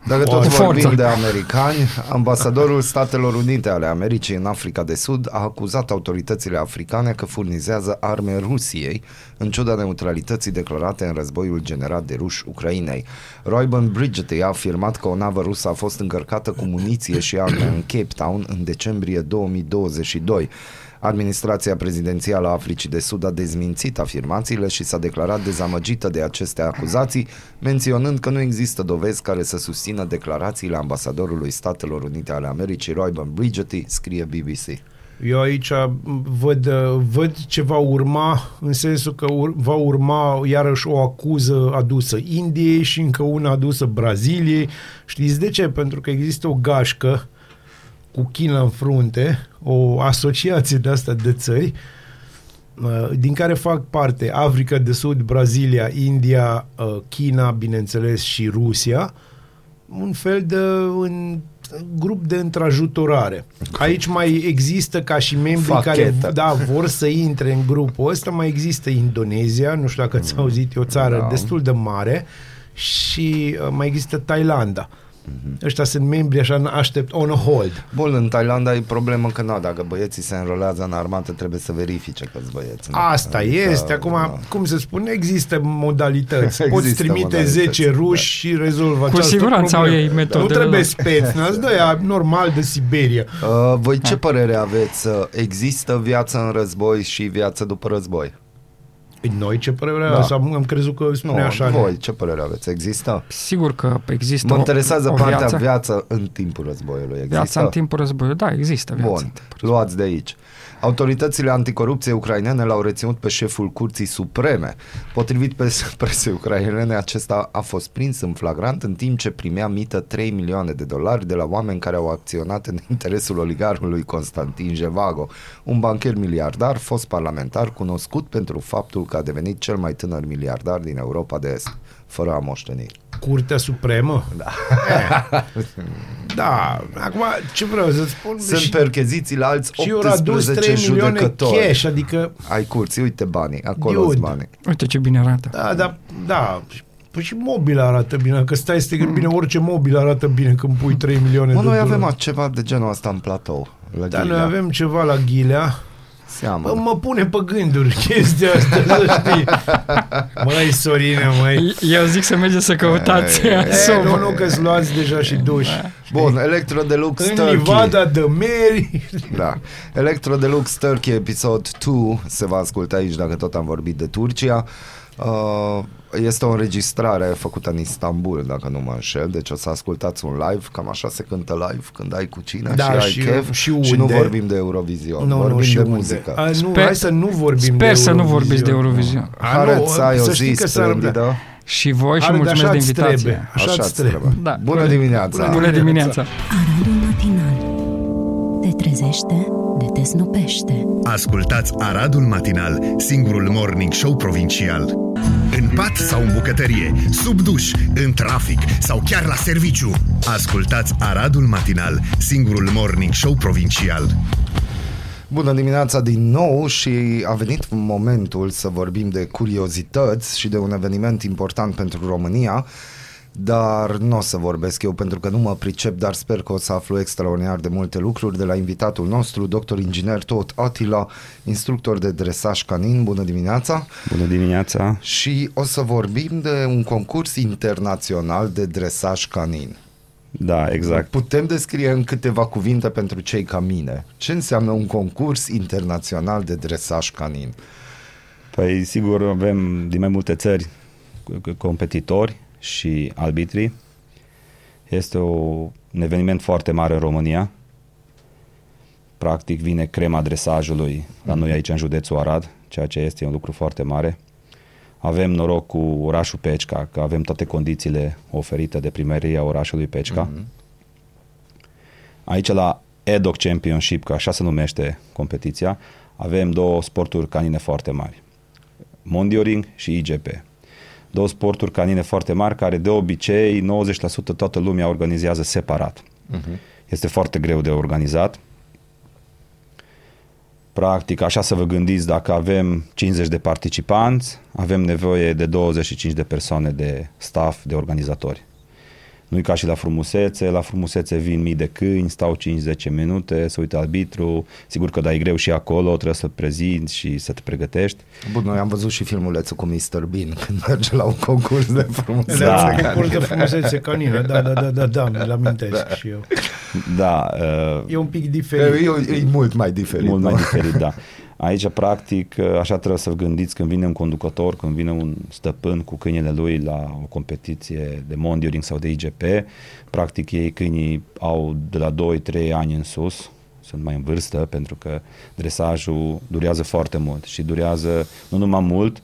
Dacă tot Foarte vorbim forță. de americani, ambasadorul Statelor Unite ale Americii în Africa de Sud a acuzat autoritățile africane că furnizează arme Rusiei, în ciuda neutralității declarate în războiul generat de ruși Ucrainei. Royban Bridgety a afirmat că o navă rusă a fost încărcată cu muniție și arme în Cape Town în decembrie 2022. Administrația prezidențială a Africii de Sud a dezmințit afirmațiile și s-a declarat dezamăgită de aceste acuzații, menționând că nu există dovezi care să susțină declarațiile ambasadorului Statelor Unite ale Americii, Royban Bridgety, scrie BBC. Eu aici văd, văd ce va urma, în sensul că ur, va urma iarăși o acuză adusă Indiei și încă una adusă Braziliei. Știți de ce? Pentru că există o gașcă cu China în frunte, o asociație de asta de țări, uh, din care fac parte Africa de Sud, Brazilia, India, uh, China, bineînțeles, și Rusia, un fel de în grup de întrajutorare. Aici mai există ca și membri Fachetă. care da, vor să intre în grupul ăsta, mai există Indonezia, nu știu dacă ați auzit, e o țară Da. destul de mare și uh, mai există Thailanda. Ăștia sunt membri așa aștept on hold. Bun, în Thailanda e problemă că nu, dacă băieții se înrolează în armată, trebuie să verifice că-s băieți. nu? Asta Adică, este. Acum, da. cum se spune, există modalități. (laughs) Există Poți trimite modalități, 10 ruși și rezolvă această siguranță au problemă. ei metodele Nu trebuie lor. speț, dă aia normal de Siberia. Uh, voi ce părere aveți? Uh, Există viață în război și viață după război? Noi ce părere Da. da. Sau am crezut că spune Nu, așa. voi ce părere aveți? Există? Sigur că există Mă o, interesează o partea viață, viață în timpul războiului. Există? viața în timpul războiului. Da, există viață. Bun, luați de aici. Autoritățile anticorupție ucrainene l-au reținut pe șeful Curții Supreme. Potrivit pres- (laughs) presei ucrainene, acesta a fost prins în flagrant în timp ce primea mită 3 milioane de dolari de la oameni care au acționat în (laughs) interesul oligarhului Constantin Jevago, un bancher miliardar, fost parlamentar, cunoscut pentru faptul că a devenit cel mai tânăr miliardar din Europa de Est, fără a moșteni. Curtea Supremă? Da. (laughs) da. Acum, ce vreau să spun? Sunt și, percheziții la alți și eu a dus 18 3 milioane judecători. cash, adică, Ai curții, uite banii, acolo Dude. sunt banii. Uite ce bine arată. da, da, da. Păi și mobil arată bine, că stai să te gândi bine, orice mobil arată bine când pui 3 milioane Mă, de noi dolari. avem ceva de genul ăsta în platou. La Da, noi Ghilea. avem ceva la Ghilea. Seamă. Bă, mă pune pe gânduri chestia asta, să știi. Măi, Sorine, măi. Eu zic să mergeți să căutați E, E, sobă. nu, nu, că-ți luați deja și duși. Bun, Electro Deluxe În Turkey. Livada de Mary. Da. Electro Deluxe Turkey Episod 2 se va asculta aici dacă tot am vorbit de Turcia. Uh, este o înregistrare făcută în Istanbul, dacă nu mă înșel, deci o să ascultați un live, cam așa se cântă live, când ai cu cine Da, și ai și- chef și și nu unde? vorbim de Eurovision, Nu, vorbim nu, și de unde? muzică. A, nu, Sper- hai să nu vorbim Sper de să nu Eurovision. vorbiți de Eurovision. A, Haret nu, să ai o să zi știi că s-ar- splendidă. Și voi și Haret, mulțumesc de așa-ți invitație. trebuie, așa-ți Așa-ți trebuie. trebuie. Da. Bună dimineața! Bună dimineața! Aradul matinal Te trezește, de te snopește Ascultați Aradul Matinal, singurul morning show provincial. În pat sau în bucătărie, sub duș, în trafic sau chiar la serviciu. Ascultați Aradul Matinal, singurul morning show provincial. Bună dimineața din nou și a venit momentul să vorbim de curiozități și de un eveniment important pentru România, dar nu o să vorbesc eu pentru că nu mă pricep, dar sper că o să aflu extraordinar de multe lucruri de la invitatul nostru, doctor inginer Tot Atila, instructor de dresaj canin. Bună dimineața! Bună dimineața! Și o să vorbim de un concurs internațional de dresaj canin. Da, exact. Putem descrie în câteva cuvinte pentru cei ca mine. Ce înseamnă un concurs internațional de dresaj canin? Păi sigur avem din mai multe țări c- c- competitori și arbitri. Este o, un eveniment foarte mare în România. Practic vine crema dresajului la noi aici în județul Arad, ceea ce este un lucru foarte mare. Avem noroc cu orașul Pecica, că avem toate condițiile oferite de primăria orașului Pecica. Aici la EDOC Championship, că așa se numește competiția, avem două sporturi canine foarte mari. Mondioring și IGP. Două sporturi canine foarte mari care de obicei 90% toată lumea organizează separat. Uh-huh. Este foarte greu de organizat. Practic, așa să vă gândiți, dacă avem 50 de participanți, avem nevoie de 25 de persoane de staff, de organizatori. Nu-i ca și la frumusețe, la frumusețe vin mii de câini, stau 5-10 minute, se uită arbitru, sigur că dai greu și acolo, trebuie să prezinți și să te pregătești. Bun, noi am văzut și filmulețul cu Mr. Bean (laughs) când merge la un concurs de frumusețe. Da, Da. concurs de frumusețe canină, da, da, da, da, da, mi-l amintesc și eu. Da, uh, E un pic E, diferit. e, e mult mai diferit. mult nu? mai diferit, da. (laughs) Aici, practic, așa trebuie să vă gândiți când vine un conducător, când vine un stăpân cu câinele lui la o competiție de mondioring sau de IGP, practic ei câinii au de la 2-3 ani în sus, sunt mai în vârstă, pentru că dresajul durează foarte mult și durează nu numai mult,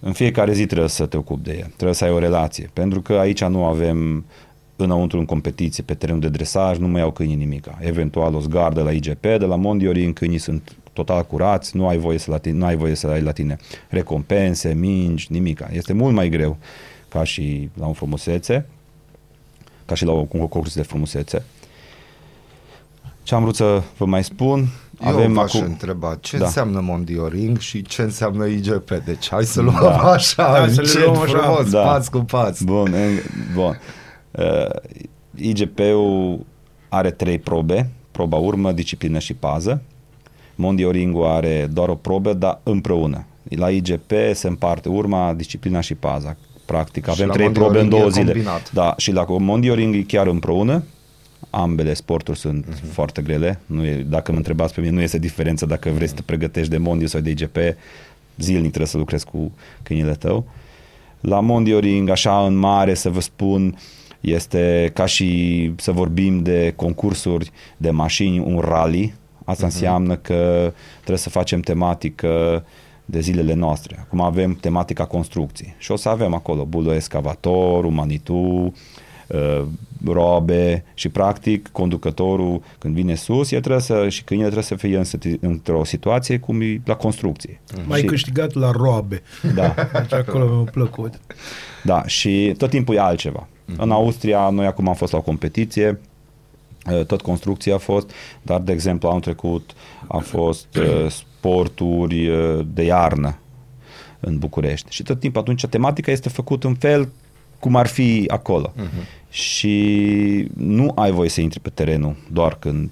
în fiecare zi trebuie să te ocupi de el, trebuie să ai o relație, pentru că aici nu avem înăuntru în competiție pe terenul de dresaj, nu mai au câinii nimica. Eventual o zgardă la IGP, de la Mondioring câinii sunt total curați, nu ai voie să, la tine, nu ai, voie să ai la tine recompense, mingi, nimica. Este mult mai greu ca și la un frumusețe, ca și la un concurs de frumusețe. Ce am vrut să vă mai spun, Eu avem v-aș acum... întreba ce Da. înseamnă Mondioring și ce înseamnă IGP. Deci hai să luăm Da. așa, Da, să le încet, luăm așa. frumos, Da. pas cu pas. Bun, în, bun. Uh, IGP-ul are trei probe, proba urmă, disciplină și pază. Mondioring-ul are doar o probă, dar împreună. La IGP se împarte urma, disciplina și paza. Practic Și avem la trei probe în Mondioring două e zile. combinat. Da, și la Mondioring e chiar împreună. Ambele sporturi sunt Mhm. uh-huh. foarte grele. Nu e, dacă mă întrebați pe mine, nu este diferență dacă vrei să te pregătești de Mondio sau de IGP. Zilnic trebuie să lucrezi cu câinile tău. La Mondioring, așa în mare, să vă spun, este ca și să vorbim de concursuri de mașini, un rally. Asta uh-huh. înseamnă că trebuie să facem tematică de zilele noastre. Acum avem tematica construcții și o să avem acolo bulo excavator, umanitu, uh, robe și practic conducătorul când vine sus, el trebuie să, și câinele trebuie să fie în, situ- într-o situație cum e la construcție. Mai și, câștigat la roabe. da, (laughs) Deci acolo mi-a plăcut. da, și tot timpul e altceva. În Austria, noi acum am fost la o competiție, uh, tot construcția a fost, dar, de exemplu, anul trecut a fost uh, sporturi uh, de iarnă în București. Și tot timpul atunci tematica este făcută în fel cum ar fi acolo. Și nu ai voie să intri pe terenul doar când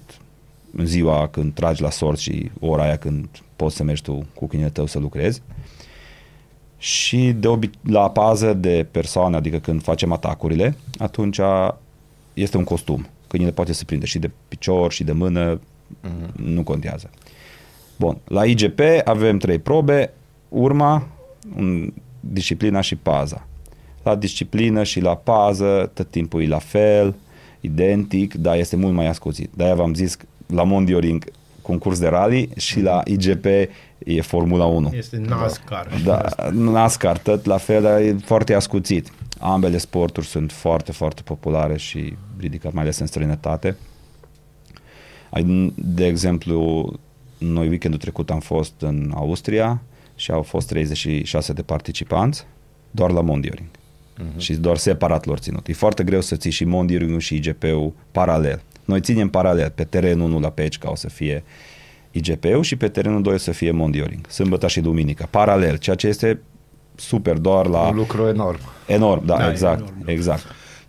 în ziua când tragi la sort și ora aia când poți să mergi tu cu câinele tău să lucrezi. Și de obi- la pază de persoane, adică când facem atacurile, atunci este un costum. Câinele poate să prinde și de picior și de mână, nu contează. Bun, la IGP avem trei probe, urma, un, disciplina și paza. La disciplină și la pază, tot timpul e la fel, identic, dar este mult mai ascuțit. De-aia v-am zis, la Mondioring, concurs de rally și la IGP e Formula 1. Este NASCAR. Da, NASCAR, tot la fel, dar e foarte ascuțit. Ambele sporturi sunt foarte, foarte populare și ridicate, mai ales în străinătate. Ai- De exemplu, noi weekendul trecut am fost în Austria și au fost 36 de participanți doar la Mondioring. Uh-huh. Și doar separat lor ținut. E foarte greu să ții și Mondioring-ul și IGP-ul paralel. Noi ținem paralel. Pe terenul 1 la Pecica o să fie IGP-ul și pe terenul 2 o să fie Mondioring. Sâmbătă și duminica. Paralel, ceea ce este super doar la... Un lucru enorm. Enorm, da, Da, da exact, enorm. exact.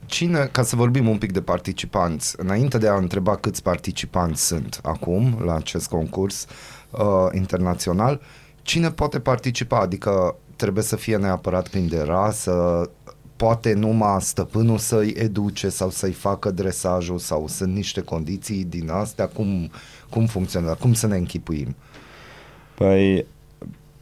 Cine, ca să vorbim un pic de participanți, înainte de a întreba câți participanți sunt acum la acest concurs uh, internațional, cine poate participa? Adică trebuie să fie neapărat prin de rasă, poate numai stăpânul să-i educe sau să-i facă dresajul sau sunt niște condiții din astea, cum, cum funcționează, cum să ne închipuim? Păi,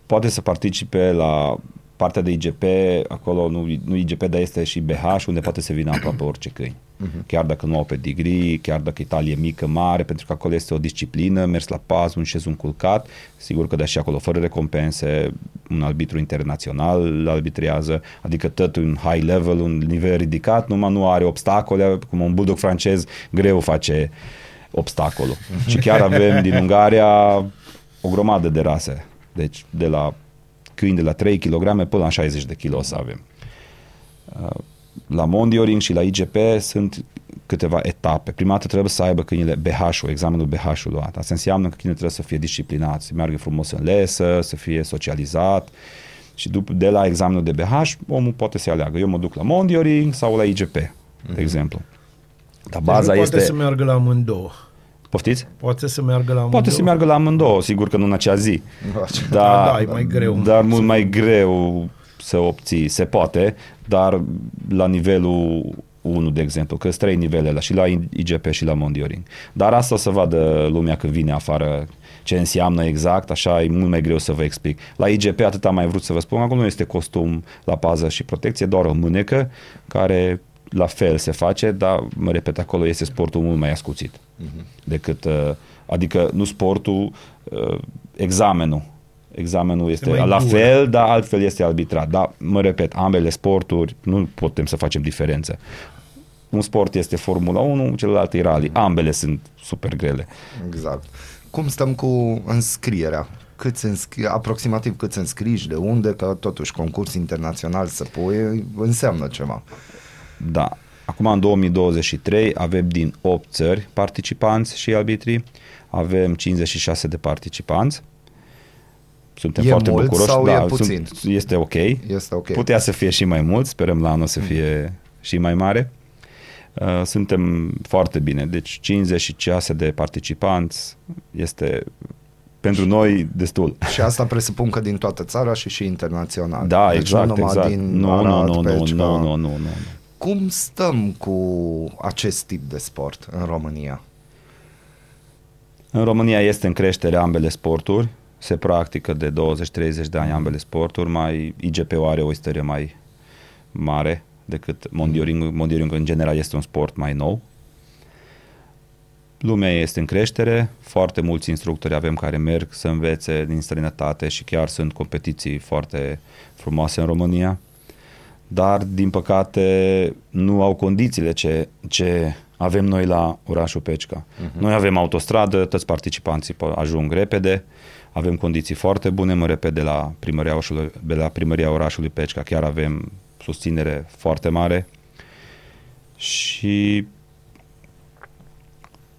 poate să participe la partea de IGP, acolo nu, nu IGP, dar este și BH, unde poate să vină aproape orice câini. Uh-huh. Chiar dacă nu au pedigree, chiar dacă e talie mică, mare, pentru că acolo este o disciplină, mers la pas, un șez, un culcat, sigur că da și acolo fără recompense, un arbitru internațional îl arbitrează, adică tot un high level, un nivel ridicat, numai nu are obstacole, cum un bulldog francez greu face obstacolul. și chiar avem din (laughs) Ungaria o grămadă de rase. Deci de la câini de la 3 kg până la 60 de kg o să avem. Uh, La Mondioring și la IGP sunt câteva etape. Prima dată trebuie să aibă câinile BH-ul, examenul BH-ul luat. Asta înseamnă că câinele trebuie să fie disciplinat, să meargă frumos în lesă, să fie socializat și după, de la examenul de BH omul poate să aleagă. Eu mă duc la Mondioring sau la IGP, de exemplu. Dar Deci baza nu este... poate să meargă la amândouă. Poftiți? Poate să meargă la Poate să amândouă. meargă la amândouă, sigur că nu în acea zi. (laughs) Da, Dar, da, e mai greu. Dar mult mai greu să obții. Se poate, dar la nivelul 1, de exemplu, că sunt trei nivele la, și la IGP și la Mondioring. Dar asta o să vadă lumea când vine afară ce înseamnă exact, așa e mult mai greu să vă explic. La IGP atât am mai vrut să vă spun, acolo nu este costum la pază și protecție, doar o mânecă care la fel se face, dar, mă repet, acolo este sportul mult mai ascuțit decât, uh, adică nu sportul, uh, examenul. Examenul este mai la dur. fel, dar altfel este arbitrat. Dar, mă repet, ambele sporturi nu putem să facem diferență. Un sport este Formula 1, celălalt e rally. Ambele sunt super grele. Exact. Cum stăm cu înscrierea? Câți înscri... aproximativ câți înscriși, de unde, că totuși concurs internațional să pui înseamnă ceva. Da. Acum, în 2023, avem din 8 țări participanți și arbitri, avem 56 de participanți. Suntem E foarte mult bucuroși. sau e da, puțin? Sunt, este ok. Este ok. Putea să fie și mai mult, sperăm la anul să fie și mai mare. Uh, Suntem foarte bine, deci 56 de participanți este pentru noi destul. Și asta presupun că din toată țara și și internațional. Da, deci exact, nu numai exact. din Nu, Arad, nu, nu, nu, Pecica. nu, nu, nu, nu. Cum stăm cu acest tip de sport în România? În România este în creștere ambele sporturi, se practică de 20-30 de ani ambele sporturi, mai IGP-ul are o istorie mai mare decât mondioring. Mondioring în general este un sport mai nou. Lumea este în creștere, foarte mulți instructori avem care merg să învețe din străinătate și chiar sunt competiții foarte frumoase în România, dar din păcate nu au condițiile ce, ce avem noi la orașul Pecica. Uh-huh. Noi avem autostradă, toți participanții po- ajung repede, avem condiții foarte bune, mă repet, de la primăria orașului, de la primăria orașului Pecica, chiar avem susținere foarte mare și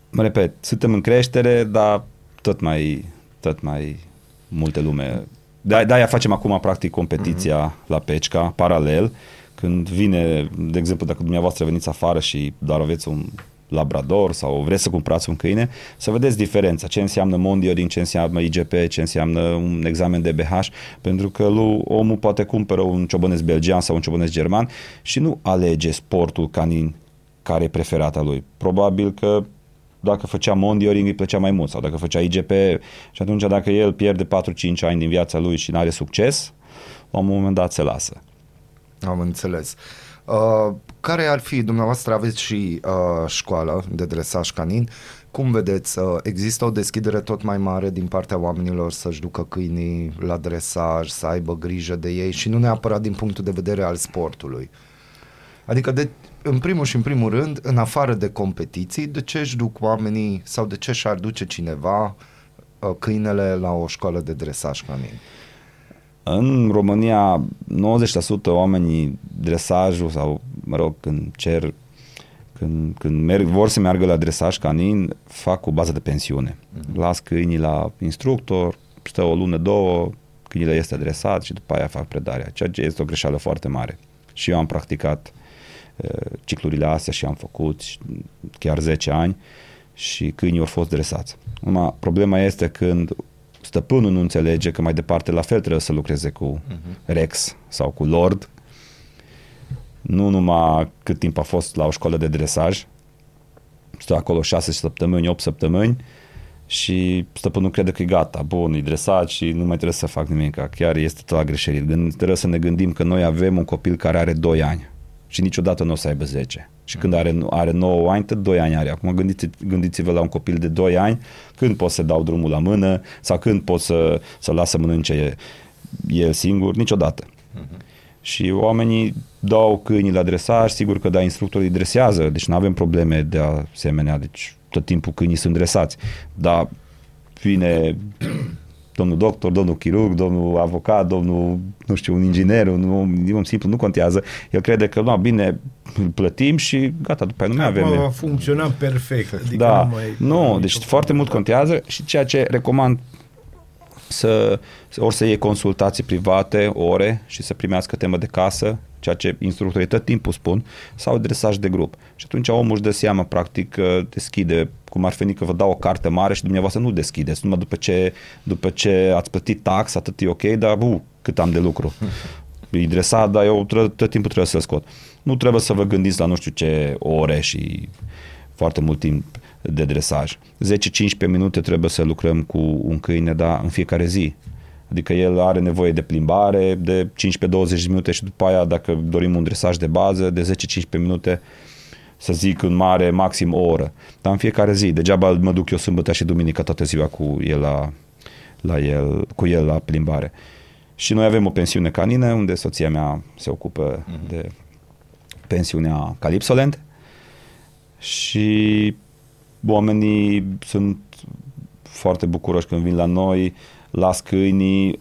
mă repet, suntem în creștere, dar tot mai, tot mai multe lume. De- De-aia facem acum practic competiția uh-huh. la Pecica, paralel, când vine, de exemplu, dacă dumneavoastră veniți afară și doar aveți un labrador sau vreți să cumpărați un câine, să vedeți diferența, ce înseamnă mondioring, ce înseamnă IGP, ce înseamnă un examen de BH, pentru că lui, omul poate cumpără un ciobănesc belgian sau un ciobănesc german și nu alege sportul canin care e preferata lui. Probabil că dacă făcea mondioring îi plăcea mai mult sau dacă făcea IGP și atunci dacă el pierde 4-5 ani din viața lui și nu are succes, la un moment dat se lasă. Am înțeles. Uh, care ar fi, dumneavoastră aveți și uh, școală de dresaj canin, cum vedeți, uh, există o deschidere tot mai mare din partea oamenilor să-și ducă câinii la dresaj, să aibă grijă de ei și nu neapărat din punctul de vedere al sportului. Adică, de, în primul și în primul rând, în afară de competiții, de ce își duc oamenii sau de ce și-ar duce cineva uh, câinele la o școală de dresaj canin? În România, 90% oamenii dresajul sau, mă rog, când cer, când, când merg, vor să meargă la dresaj canin, fac o bază de pensiune. Uh-huh. Las câinii la instructor, stă o lună, două, câinile este adresat și după aia fac predarea, ceea ce este o greșeală foarte mare. Și eu am practicat uh, ciclurile astea și am făcut și chiar 10 ani și câinii au fost dresați. Numai problema este când stăpânul nu înțelege că mai departe la fel trebuie să lucreze cu uh-huh. Rex sau cu Lord. Nu numai cât timp a fost la o școală de dresaj, stă acolo 6 săptămâni, 8 săptămâni și stăpânul crede că e gata, bun, e dresat și nu mai trebuie să fac nimic. Chiar este tot la greșelit. Gând, trebuie să ne gândim că noi avem un copil care are 2 ani și niciodată nu o să aibă 10. Și când are, are 9 ani, tot 2 ani are. Acum gândiți, gândiți-vă la un copil de 2 ani, când pot să dau drumul la mână sau când pot să, să lasă mănânce el singur, niciodată. Uh-huh. Și oamenii dau câinii la dresaj, sigur că da, instructorii îi dresează, deci nu avem probleme de asemenea, deci tot timpul câinii sunt dresați. Dar vine domnul doctor, domnul chirurg, domnul avocat, domnul, nu știu, un inginer, un om, un om simplu, nu contează. El crede că, nu, bine, îl plătim și gata, după aia nu mai avem. Acum va funcționa perfect. Adică da, nu, mai, nu deci foarte mult contează și ceea ce recomand să, ori să iei consultații private, ore și să primească temă de casă, ceea ce instructorii tot timpul spun, sau dresaj de grup. Și atunci omul își dă seama, practic, deschide, cum ar fi că vă dau o carte mare și dumneavoastră nu deschideți, numai după ce, după ce ați plătit tax, atât e ok, dar uh, cât am de lucru. (laughs) E dresat, dar eu tot timpul trebuie să-l scot. Nu trebuie să vă gândiți la nu știu ce ore și foarte mult timp de dresaj. 10-15 minute trebuie să lucrăm cu un câine, dar în fiecare zi. Adică el are nevoie de plimbare de 15-20 minute și după aia, dacă dorim un dresaj de bază, de 10-15 minute, să zic în mare, maxim o oră. Dar în fiecare zi. Degeaba mă duc eu sâmbătă și duminică toată ziua cu el la, la el, cu el la plimbare. Și noi avem o pensiune canină, unde soția mea se ocupă uh-huh. de pensiunea Calipsolent și oamenii sunt foarte bucuroși când vin la noi, las câinii,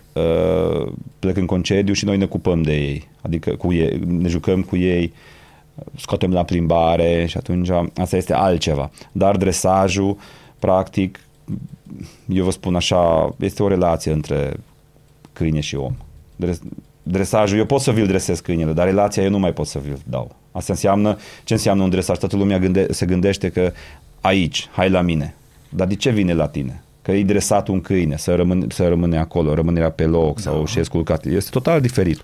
plec în concediu și noi ne ocupăm de ei, adică cu ei, ne jucăm cu ei, scoatem la plimbare și atunci asta este altceva. Dar dresajul, practic, eu vă spun așa, este o relație între câine și om. Dres- dresajul, eu pot să vi-l dresez câinele, dar relația eu nu mai pot să vi-l dau. Asta înseamnă, ce înseamnă un dresaj? Toată lumea gânde, se gândește că aici, hai la mine. Dar de ce vine la tine? Că e dresat un câine, să, rămâne, să rămâne acolo, rămânerea pe loc da. sau și culcat. Este total diferit.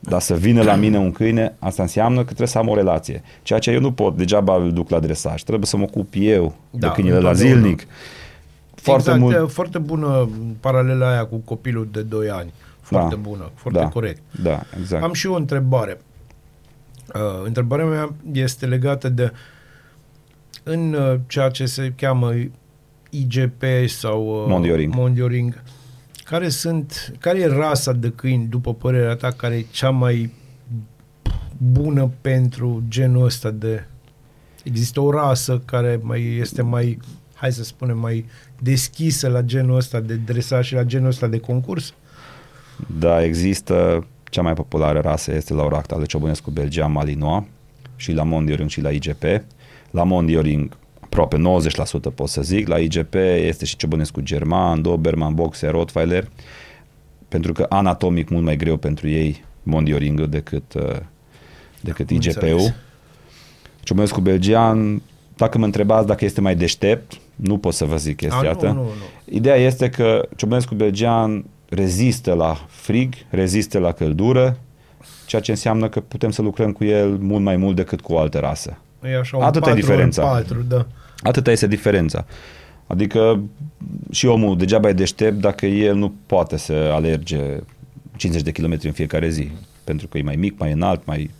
Dar să vină la mine un câine, asta înseamnă că trebuie să am o relație. Ceea ce eu nu pot, degeaba îl duc la dresaj. Trebuie să mă ocup eu da, de câinele la zilnic. Foarte exact, mult. foarte bună paralela aia cu copilul de 2 ani. Foarte da, bună, foarte da, corect. Da, exact. Am și eu o întrebare. Uh, întrebarea mea este legată de în uh, ceea ce se cheamă IGP sau uh, Mondioring. Mondioring. Care sunt, care e rasa de câini, după părerea ta, care e cea mai bună pentru genul ăsta de... Există o rasă care mai este mai, hai să spunem, mai deschisă la genul ăsta de dresaj și la genul ăsta de concurs? Da, există cea mai populară rasă este la ora actuală ciobănescu belgian Malinois și la Mondioring și la IGP. La Mondioring aproape 90% pot să zic, la IGP este și ciobănescu german, Doberman, Boxer, Rottweiler, pentru că anatomic mult mai greu pentru ei Mondioring decât, uh, decât IGP-ul. Ciobănescu belgian, dacă mă întrebați dacă este mai deștept, nu pot să vă zic chestia A, asta. nu, nu, nu. Ideea este că ciobănescu belgian rezistă la frig, rezistă la căldură, ceea ce înseamnă că putem să lucrăm cu el mult mai mult decât cu o altă rasă. E așa un Atâta e 4 diferența. 4, da. Atâta este diferența. Adică și omul degeaba e deștept dacă el nu poate să alerge 50 de kilometri în fiecare zi, pentru că e mai mic, mai înalt, mai...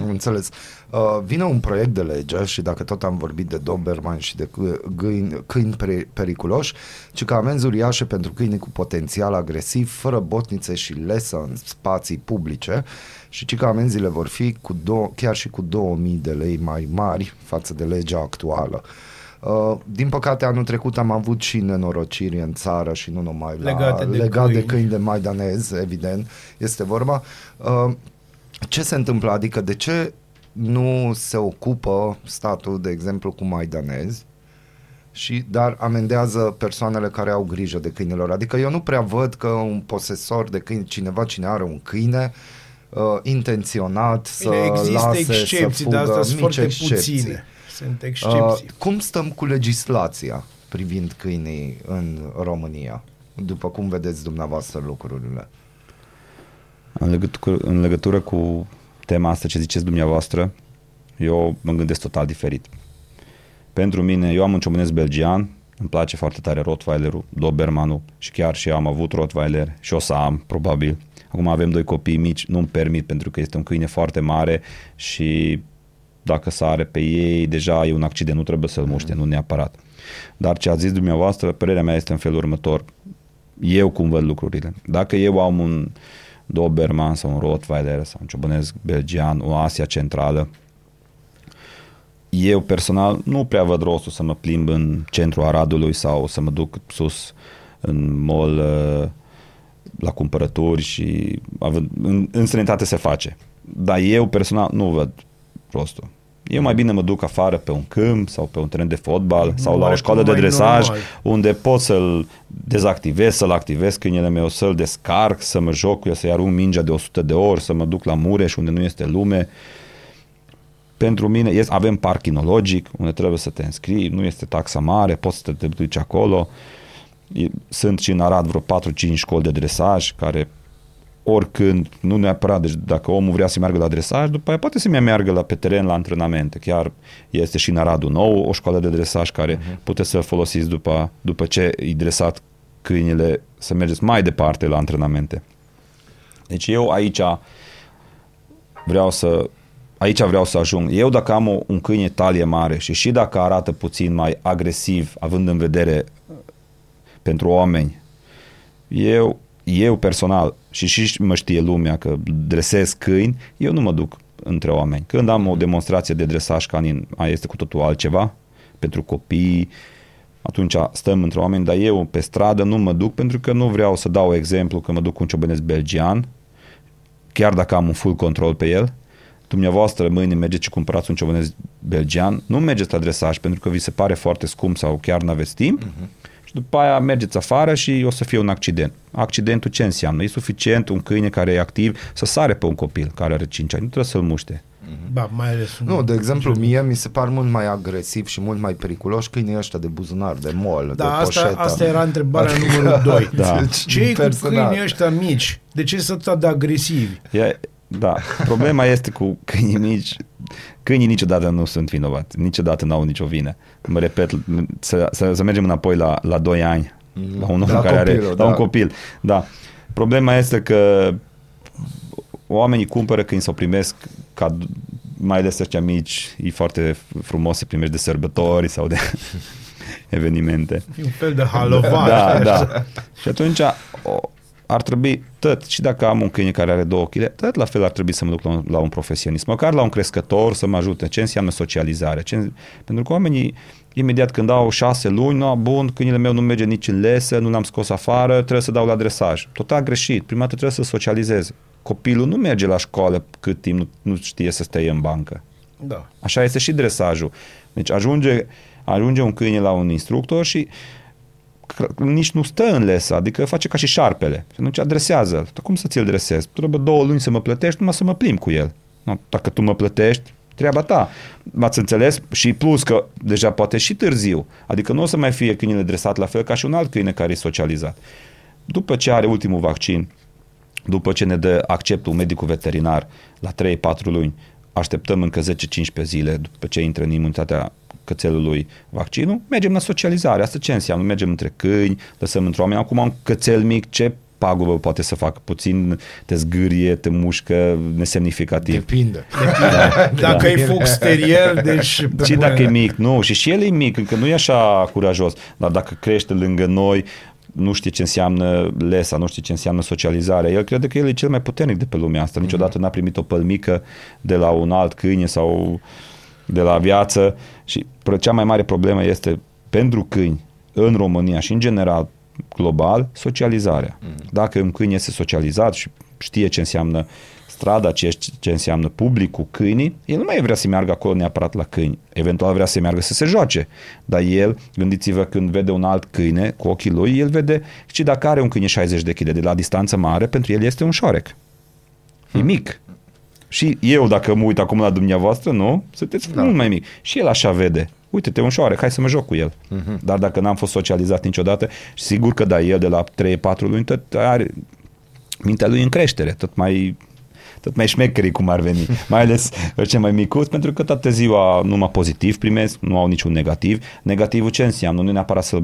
Am înțeles. Uh, vine un proiect de lege și dacă tot am vorbit de Doberman și de câini, câini, câini peri- periculoși, ci că amenzi uriașe pentru câini cu potențial agresiv, fără botnițe și lesă în spații publice și ci că amenziile vor fi cu dou- chiar și cu 2000 de lei mai mari față de legea actuală. Uh, din păcate, anul trecut am avut și nenorociri în țară și nu numai la, Legate de legat de câini. câini de maidanez, evident, este vorba. Uh, ce se întâmplă? Adică de ce nu se ocupă statul, de exemplu, cu maidanezi, și, dar amendează persoanele care au grijă de câinilor. Adică eu nu prea văd că un posesor de câini, cineva cine are un câine, uh, intenționat Bine, să există lase excepții, să dar fugă, astea sunt mici foarte excepții. puține. Sunt Uh, excepții. cum stăm cu legislația privind câinii în România? După cum vedeți dumneavoastră lucrurile. În legătură, în legătură cu tema asta ce ziceți dumneavoastră, eu mă gândesc total diferit. Pentru mine, eu am un ciobănesc belgian, îmi place foarte tare Rottweilerul, Dobermanul și chiar și eu am avut Rottweiler și o să am, probabil. Acum avem doi copii mici, nu-mi permit pentru că este un câine foarte mare și dacă sare pe ei, deja e un accident, nu trebuie să-l muște, nu neapărat. Dar ce ați zis dumneavoastră, părerea mea este în felul următor. Eu cum văd lucrurile. Dacă eu am un Doberman sau un Rottweiler sau un ciobănesc belgian, o Asia centrală, eu personal nu prea văd rostul să mă plimb în centrul Aradului sau să mă duc sus în mall uh, la cumpărături și având, în, în sănătate se face. Dar eu personal nu văd rostul. Eu mai bine mă duc afară pe un câmp sau pe un teren de fotbal sau la o Oarecum școală de mai dresaj normal. unde pot să-l dezactivez, să-l activez câinele meu, să-l descarc, să mă joc cu el, să-i arunc mingea de 100 de ori, să mă duc la Mureș unde nu este lume. Pentru mine, este, avem parc kinologic unde trebuie să te înscrii, nu este taxa mare, poți să te duci acolo. E- Sunt și în Arad vreo 4-5 școli de dresaj care oricând, nu neapărat, deci dacă omul vrea să meargă la dresaj, după aia poate să mai meargă la, pe teren la antrenamente. Chiar este și în Aradul Nou o școală de dresaj care uh-huh. puteți să folosiți după, după ce îi dresat câinile să mergeți mai departe la antrenamente. Deci eu aici vreau să aici vreau să ajung. Eu dacă am o, un câine talie mare și și dacă arată puțin mai agresiv, având în vedere uh, pentru oameni, eu, eu personal, și și mă știe lumea că dresez câini, eu nu mă duc între oameni. Când am o demonstrație de dresaj canin, aia este cu totul altceva, pentru copii, atunci stăm între oameni, dar eu pe stradă nu mă duc pentru că nu vreau să dau exemplu că mă duc cu un ciobănesc belgian, chiar dacă am un full control pe el, dumneavoastră mâine mergeți și cumpărați un ciobănesc belgian, nu mergeți la dresaj pentru că vi se pare foarte scump sau chiar nu aveți timp. Uh-huh. Și după aia mergeți afară și o să fie un accident. Accidentul ce înseamnă? E suficient un câine care e activ să sare pe un copil care are 5 ani, nu trebuie să-l muște. Ba, mai ales un... Nu, de exemplu, mie mi se par mult mai agresiv și mult mai periculoși câinii ăștia de buzunar, de mol, Da, de asta, poșetă. asta era întrebarea numărul (laughs) 2. Da. Ce cu Personal. câinii ăștia mici? De ce sunt atât de agresivi? E, da, problema este cu câinii mici. Câinii niciodată nu sunt vinovați, niciodată n-au nicio vină. Mă repet, să, să, să mergem înapoi la, la 2 ani, la un om La care copilul, are, da. la un copil. Da. Problema este că oamenii cumpără când sau primesc ca mai ales ăștia mici, e foarte frumos să primești de sărbători sau de (laughs) evenimente. E un fel de halovaj. Da, da. Și atunci o, ar trebui tot, și dacă am un câine care are două kg, tot la fel ar trebui să mă duc la un, la un profesionist, măcar la un crescător să mă ajute. Ce înseamnă socializare? Ce, pentru că oamenii, imediat când au șase luni, nu, bun, câinele meu nu merge nici în lesă, nu l-am scos afară, trebuie să dau la dresaj. Total greșit. Prima dată trebuie să socializeze. Copilul nu merge la școală cât timp nu, nu știe să stea în bancă. da. Așa este și dresajul. Deci ajunge, ajunge un câine la un instructor și cr- nici nu stă în lesă, adică face ca și șarpele. Și atunci adresează. Dar cum să ți-l dresezi? Trebuie două luni să mă plătești, numai să mă plimb cu el. Nu, dacă tu mă plătești, treaba ta. M-ați înțeles? Și plus că deja poate și târziu. Adică nu o să mai fie câinele dresat la fel ca și un alt câine care e socializat. După ce are ultimul vaccin, după ce ne dă acceptul medicul veterinar la 3-4 luni, așteptăm încă 10-15 zile după ce intră în imunitatea cățelului vaccinul, mergem la socializare. Asta ce înseamnă? Mergem între câini, lăsăm între oameni. Acum un cățel mic, ce pagubă poate să facă? Puțin te zgârie, te mușcă, nesemnificativ. Depinde. Dacă e fox terrier, deci... pe Și bune- dacă e mic, nu, și și el e mic, încă nu e așa curajos, dar dacă crește lângă noi, nu știe ce înseamnă lesa, nu știe ce înseamnă socializarea. El crede că el e cel mai puternic de pe lumea asta. Niciodată n-a primit o pălmică de la un alt câine sau de la viață și pro- cea mai mare problemă este pentru câini în România și în general global, socializarea. Dacă un câine este socializat și știe ce înseamnă strada, ce, ce înseamnă public cu câinii, el nu mai vrea să meargă acolo neapărat la câini. Eventual vrea să meargă să se joace. Dar el, gândiți-vă când vede un alt câine cu ochii lui, el vede și dacă are un câine 60 de kg de la distanță mare, pentru el este un șoarec. E mic. Și eu, dacă mă uit acum la dumneavoastră, nu? Sunteți da. mult mai mic. Și el așa vede. Uite-te, un șoarec, hai să mă joc cu el. Uh-huh. Dar dacă n-am fost socializat niciodată, sigur că da, el de la 3-4 luni tot are mintea lui în creștere, tot mai tot mai șmecherii cum ar veni, (laughs) mai ales cei mai micuți, pentru că toată ziua numai pozitiv primesc, nu au niciun negativ. Negativul ce înseamnă? Nu neapărat să...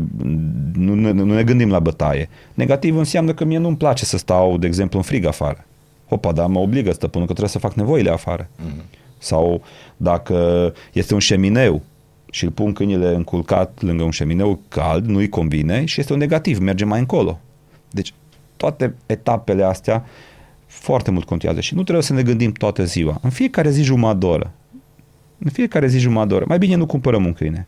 Nu, nu, nu ne gândim la bătaie. Negativul înseamnă că mie nu-mi place să stau, de exemplu, în frig afară. Hopa, dar mă obligă stăpânul că trebuie să fac nevoile afară. Mm-hmm. Sau dacă este un șemineu și îl pun câinile înculcat lângă un șemineu cald, nu-i convine și este un negativ, merge mai încolo. Deci toate etapele astea foarte mult contează și nu trebuie să ne gândim toată ziua. În fiecare zi jumătate de oră. În fiecare zi jumătate de oră. Mai bine nu cumpărăm un câine.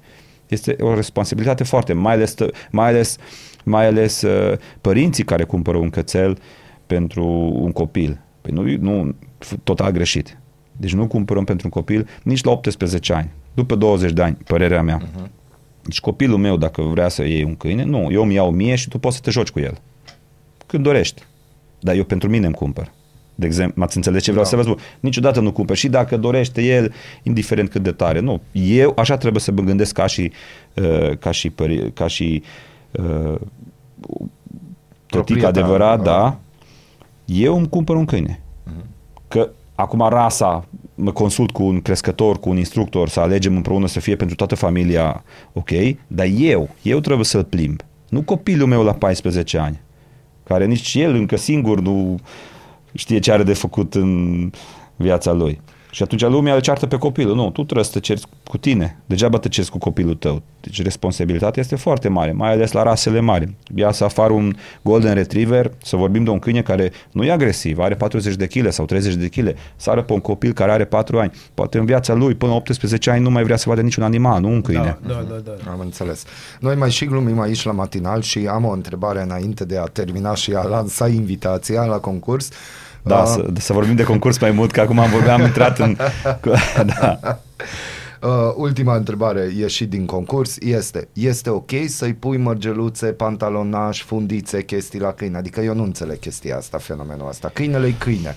Este o responsabilitate foarte, mai ales, mai ales, mai ales uh, părinții care cumpără un cățel pentru un copil. Păi nu, nu total greșit. Deci nu cumpărăm pentru un copil nici la 18 ani. După 20 de ani, părerea mea. Uh-huh. Deci copilul meu, dacă vrea să iei un câine, nu, eu îmi iau mie și tu poți să te joci cu el. Când dorești. Dar eu pentru mine îmi cumpăr. De exemplu, m-ați înțeles ce vreau da. să vă spun? Niciodată nu cumpăr. Și dacă dorește el, indiferent cât de tare. Nu. Eu așa trebuie să mă gândesc ca și, uh, ca și, pări, ca și uh, tătic adevărat, da. Eu îmi cumpăr un câine. Uh-huh. Că acum rasa, mă consult cu un crescător, cu un instructor, să alegem împreună să fie pentru toată familia ok, dar eu, eu trebuie să-l plimb. Nu copilul meu la 14 ani, care nici el încă singur nu știe ce are de făcut în viața lui. Și atunci lumea îl ceartă pe copilul. Nu, tu trebuie să te cerți cu tine. Degeaba te cerți cu copilul tău. Deci responsabilitatea este foarte mare, mai ales la rasele mari. Ia să afară un Golden Retriever, să vorbim de un câine care nu e agresiv, are 40 de kg sau 30 de kg, sară pe un copil care are 4 ani. Poate în viața lui, până la 18 ani, nu mai vrea să vadă niciun animal, nu un câine. Da, da, da, da. Am înțeles. Noi mai și glumim aici la matinal și am o întrebare înainte de a termina și a lansa invitația la concurs. Da, Ah. să, să vorbim de concurs mai mult, că acum am vorbit, am intrat în... (laughs) (laughs) da. Uh, ultima întrebare ieșit din concurs este Este ok să-i pui mărgeluțe, pantalonaj, fundițe, chestii la câine? Adică eu nu înțeleg chestia asta, fenomenul asta. Câinele e câine.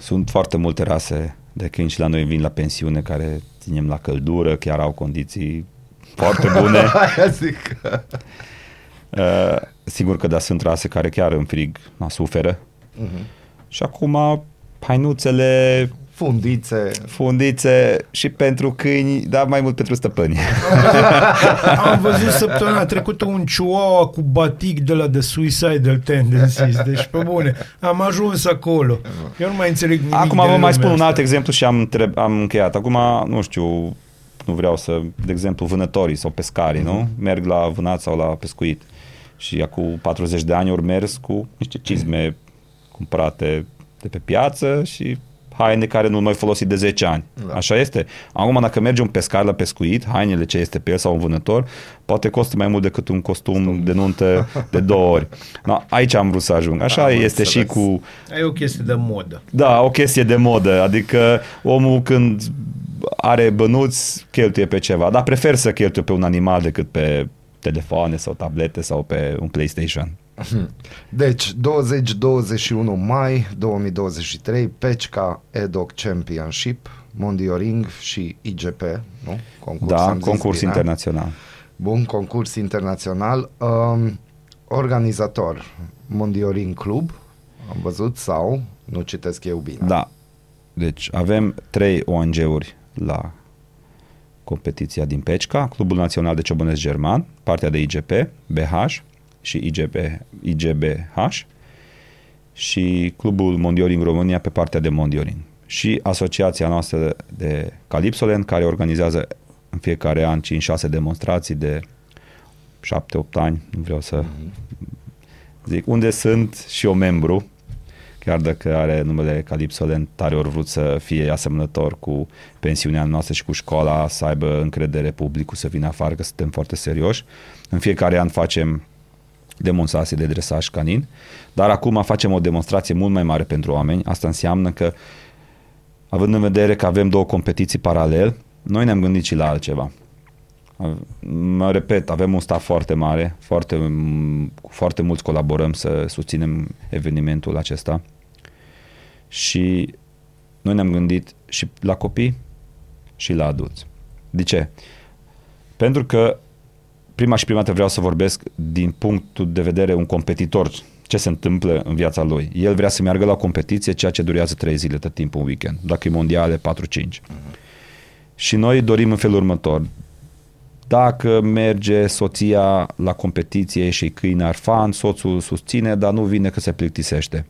Sunt foarte multe rase de câini și la noi vin la pensiune care ținem la căldură, chiar au condiții foarte bune. (laughs) Aia zic. Uh, sigur că da, sunt rase care chiar în frig na, suferă. Mhm. Și acum hainuțele, Fundițe. fundițe și pentru câini, dar mai mult pentru stăpâni. (laughs) Am văzut săptămâna trecută un chihuahua cu batic de la The Suicidal Tendencies. Deci, pe bune, am ajuns acolo. Eu nu mai înțeleg nimic Acum din vă mai lumea spun un asta. alt exemplu și am, întreb, am încheiat. Acum, nu știu, nu vreau să, de exemplu, vânătorii sau pescarii, nu? Merg la vânat sau la pescuit. Și acum 40 de ani ori mers cu niște cizme cumpărate de pe piață și haine care nu mai folosit de 10 ani. Da. Așa este. Acum, dacă merge un pescar la pescuit, hainele ce este pe el sau un vânător, poate costă mai mult decât un costum de nuntă de două ori. No, aici am vrut să ajung. Așa Am este și înțeles. cu E o chestie de modă. da, o chestie de modă, adică omul când are bănuți cheltuie pe ceva, dar prefer să cheltuie pe un animal decât pe telefoane sau tablete sau pe un PlayStation. Deci, 20-21 mai 2023, Pecica EDOC Championship, Mondioring și IGP, nu? Concurs, da, am zis concurs bine. internațional. Bun, concurs internațional. Um, organizator, Mondioring Club, am văzut, sau, nu citesc eu bine. Da. Deci avem trei ONG-uri la competiția din Pecica, Clubul Național de Ciobănesc German, partea de IGP, BH și IGB, IGBH și Clubul Mondioring România pe partea de Mondioring și asociația noastră de Calipsolen care organizează în fiecare an 5-6 demonstrații de 7-8 ani, nu vreau să zic, unde sunt și eu membru, chiar dacă are numele Calipsolen, tare ori vrut să fie asemănător cu pensiunea noastră și cu școala, să aibă încredere publicul, să vină afară, că suntem foarte serioși. În fiecare an facem demonstrații de dresaj canin, dar acum facem o demonstrație mult mai mare pentru oameni. Asta înseamnă că, având în vedere că avem două competiții paralel, noi ne-am gândit și la altceva. Mă repet, avem un staff foarte mare, foarte, cu foarte mulți colaborăm să susținem evenimentul acesta și noi ne-am gândit și la copii și la adulți. De ce? Pentru că prima și prima dată vreau să vorbesc din punctul de vedere un competitor, ce se întâmplă în viața lui. El vrea să meargă la competiție, ceea ce durează 3 zile tot timpul în weekend. Dacă e mondiale, 4-5. Și noi dorim în felul următor. Dacă merge soția la competiție și câine ar fan, soțul susține, dar nu vine că se plictisește.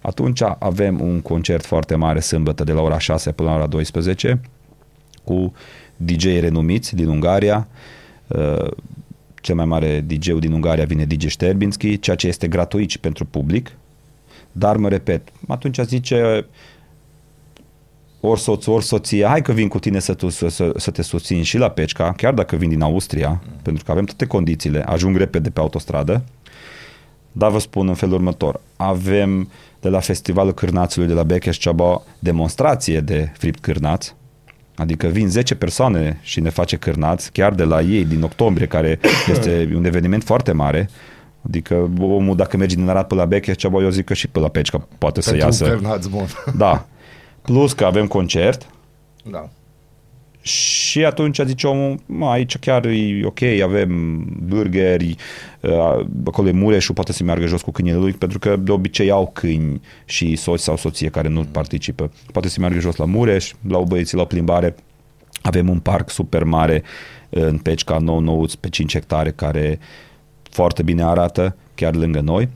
Atunci avem un concert foarte mare sâmbătă de la ora 6 până la ora 12 cu DJ renumiți din Ungaria. Uh, Cel mai mare DJ din Ungaria vine DJ Sterbinski, ceea ce este gratuit și pentru public. Dar mă repet, atunci zice ori soț, ori soție, hai că vin cu tine să, tu, să, să, să te susțin și la Pecica, chiar dacă vin din Austria, mm. pentru că avem toate condițiile, ajung repede pe autostradă, dar vă spun în felul următor, avem de la Festivalul Cârnațului de la Becheș Ceaba demonstrație de fript cârnați, Adică vin 10 persoane și ne face cârnați, chiar de la ei din octombrie, care (clears throat) este un eveniment foarte mare. Adică omul dacă merge din Arad pe la Beche, ceva eu zic că și pe la Pecica poate să Pentru iasă. un cărnaț bun. Da. Plus că avem concert da. Și atunci zice omul, mă, aici chiar e ok, avem burgeri, uh, acolo e Mureșul, poate să meargă jos cu câinele lui, pentru că de obicei au câini și soți sau soție care nu participă. Poate să meargă jos la Mureș, la o băieții la o plimbare. Avem un parc super mare în Pecica, nou nouț, pe 5 hectare, care foarte bine arată, chiar lângă noi.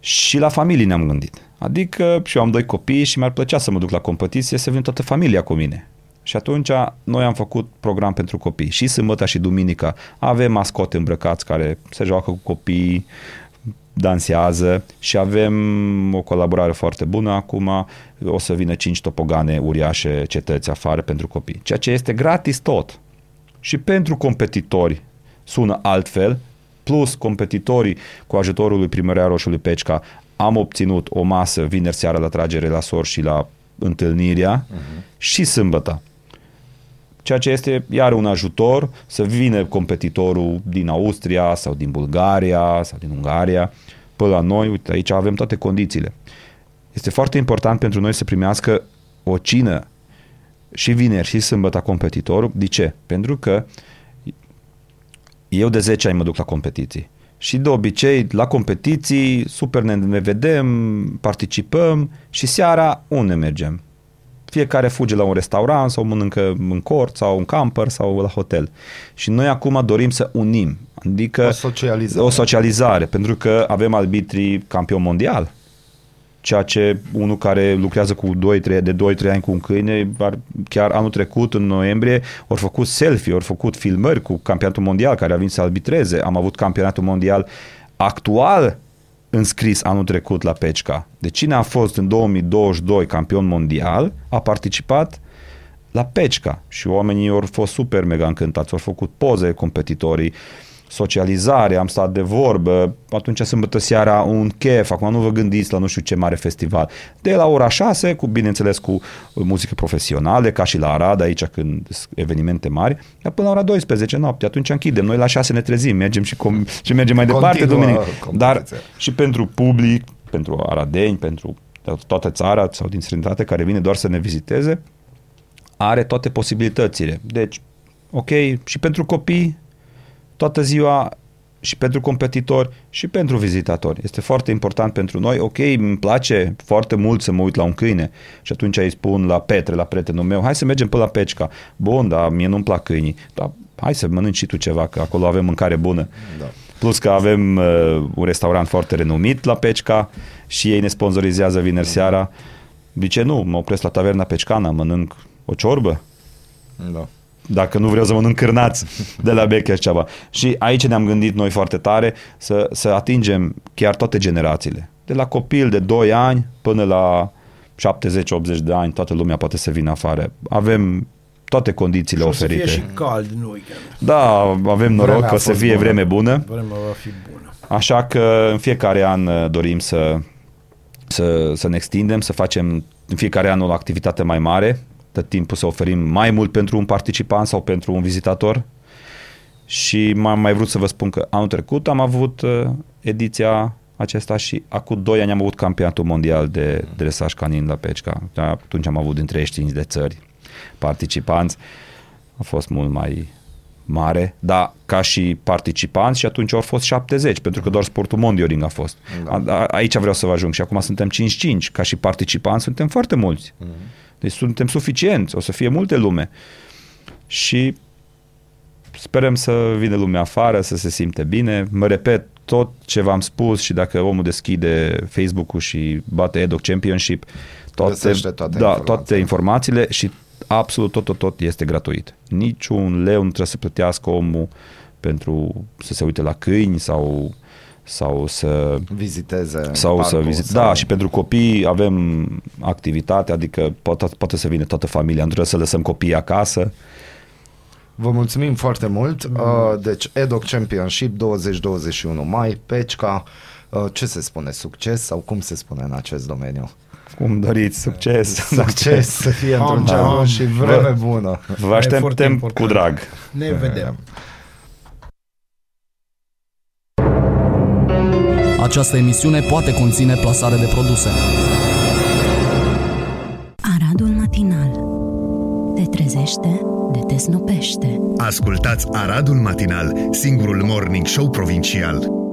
Și la familie ne-am gândit. Adică și eu am doi copii și mi-ar plăcea să mă duc la competiție, să vin toată familia cu mine. Și atunci noi am făcut program pentru copii. Și sâmbătă și duminica avem mascote îmbrăcați care se joacă cu copii, dansează și avem o colaborare foarte bună acum. O să vină cinci topogane uriașe cetăți afară pentru copii. Ceea ce este gratis tot. Și pentru competitori sună altfel, plus competitorii cu ajutorul lui primăria Roșului Pecica am obținut o masă vineri seara la tragere la sor și la întâlnirea uh-huh. și sâmbătă. Ceea ce este iar un ajutor să vină competitorul din Austria sau din Bulgaria sau din Ungaria până la noi, uite, aici avem toate condițiile. Este foarte important pentru noi să primească o cină și vineri și sâmbătă competitorul. De ce? Pentru că eu de 10 ani mă duc la competiții. Și de obicei, la competiții, super ne, ne vedem, participăm și seara unde mergem? Fiecare fuge la un restaurant sau mănâncă în cort sau în camper sau la hotel. Și noi acum dorim să unim. Adică O socializare. o socializare, pentru că avem arbitrii campion mondial, ceea ce unul care lucrează cu 2, 3, de 2-3 ani cu un câine, ar, chiar anul trecut, în noiembrie, au făcut selfie, au făcut filmări cu campionatul mondial care a venit să arbitreze. Am avut campionatul mondial actual înscris anul trecut la Pecica. De cine a fost în 2022 campion mondial, a participat la Pecica și oamenii au fost super mega încântați, au făcut poze competitorii, socializare, am stat de vorbă, atunci sâmbătă seara un chef, acum nu vă gândiți la nu știu ce mare festival. De la ora 6, cu, bineînțeles cu muzică profesională, ca și la Arad, aici când sunt evenimente mari, dar până la ora 12 noapte, atunci închidem. Noi la 6 ne trezim, mergem și, com- și mergem mai departe Continuă duminică. Dar competiția. și pentru public, pentru aradeni, pentru toată țara sau din străinătate care vine doar să ne viziteze, are toate posibilitățile. Deci, ok, și pentru copii, toată ziua și pentru competitori și pentru vizitatori. Este foarte important pentru noi. Ok, îmi place foarte mult să mă uit la un câine și atunci îi spun la Petre, la prietenul meu, hai să mergem până la Pecica. Bun, dar mie nu-mi plac câinii. Dar hai să mănânci și tu ceva, că acolo avem mâncare bună. Da. Plus că avem uh, un restaurant foarte renumit la Pecica și ei ne sponsorizează vineri seara. De ce nu? Mă opresc la taverna Pecicana, mănânc o ciorbă, Da. Dacă nu vreau să mănânc cârnați de la Becher ceva. Și aici ne-am gândit noi foarte tare să, să atingem chiar toate generațiile. De la copil de 2 ani până la 70-80 de ani, toată lumea poate să vină afară. Avem toate condițiile Și o să oferite. fie și cald în weekend. Da, avem noroc Vremea că a o să fost fie bună. vreme bună. Vremea va fi bună. Așa că în fiecare an uh, dorim să, să, să ne extindem, să facem în fiecare an o activitate mai mare, tot timpul să oferim mai mult pentru un participant sau pentru un vizitator. Și m-am mai vrut să vă spun că anul trecut am avut uh, ediția acesta și acum 2 ani am avut campionatul mondial de dresaj canin la Pecica. Da, atunci am avut din 35 de țări participanți. A fost mult mai mare, dar ca și participanți și atunci au fost 70, pentru că doar sportul mondioring a fost. Da. A, a, aici vreau să vă ajung și acum suntem 55, ca și participanți suntem foarte mulți. Deci suntem suficienți, o să fie multe lume. Și sperăm să vină lumea afară, să se simte bine. Mă repet, tot ce v-am spus și dacă omul deschide Facebook-ul și bate Edoc Championship, toate, Găsește toate da, informațiile. toate informațiile și absolut tot, tot, tot este gratuit. Niciun leu nu trebuie să plătească omul pentru să se uite la câini sau sau să Viziteze sau să parcul, vizit. sau- Da, și pentru copii avem activitate, adică poate, poate să vină toată familia, nu trebuie să lăsăm copiii acasă. Vă mulțumim foarte mult. Uh, deci, EDOC Championship 2021 mai, Pecica, uh, ce se spune, succes sau cum se spune în acest domeniu? Cum doriți, succes! (laughs) Succes să fie într-un Am, cerul am. și vreme bună. Vă foarte așteptăm important. cu drag. Ne vedem. Această emisiune poate conține plasare de produse. Aradul matinal. Te trezește, de te snopește. Ascultați Aradul Matinal, singurul morning show provincial.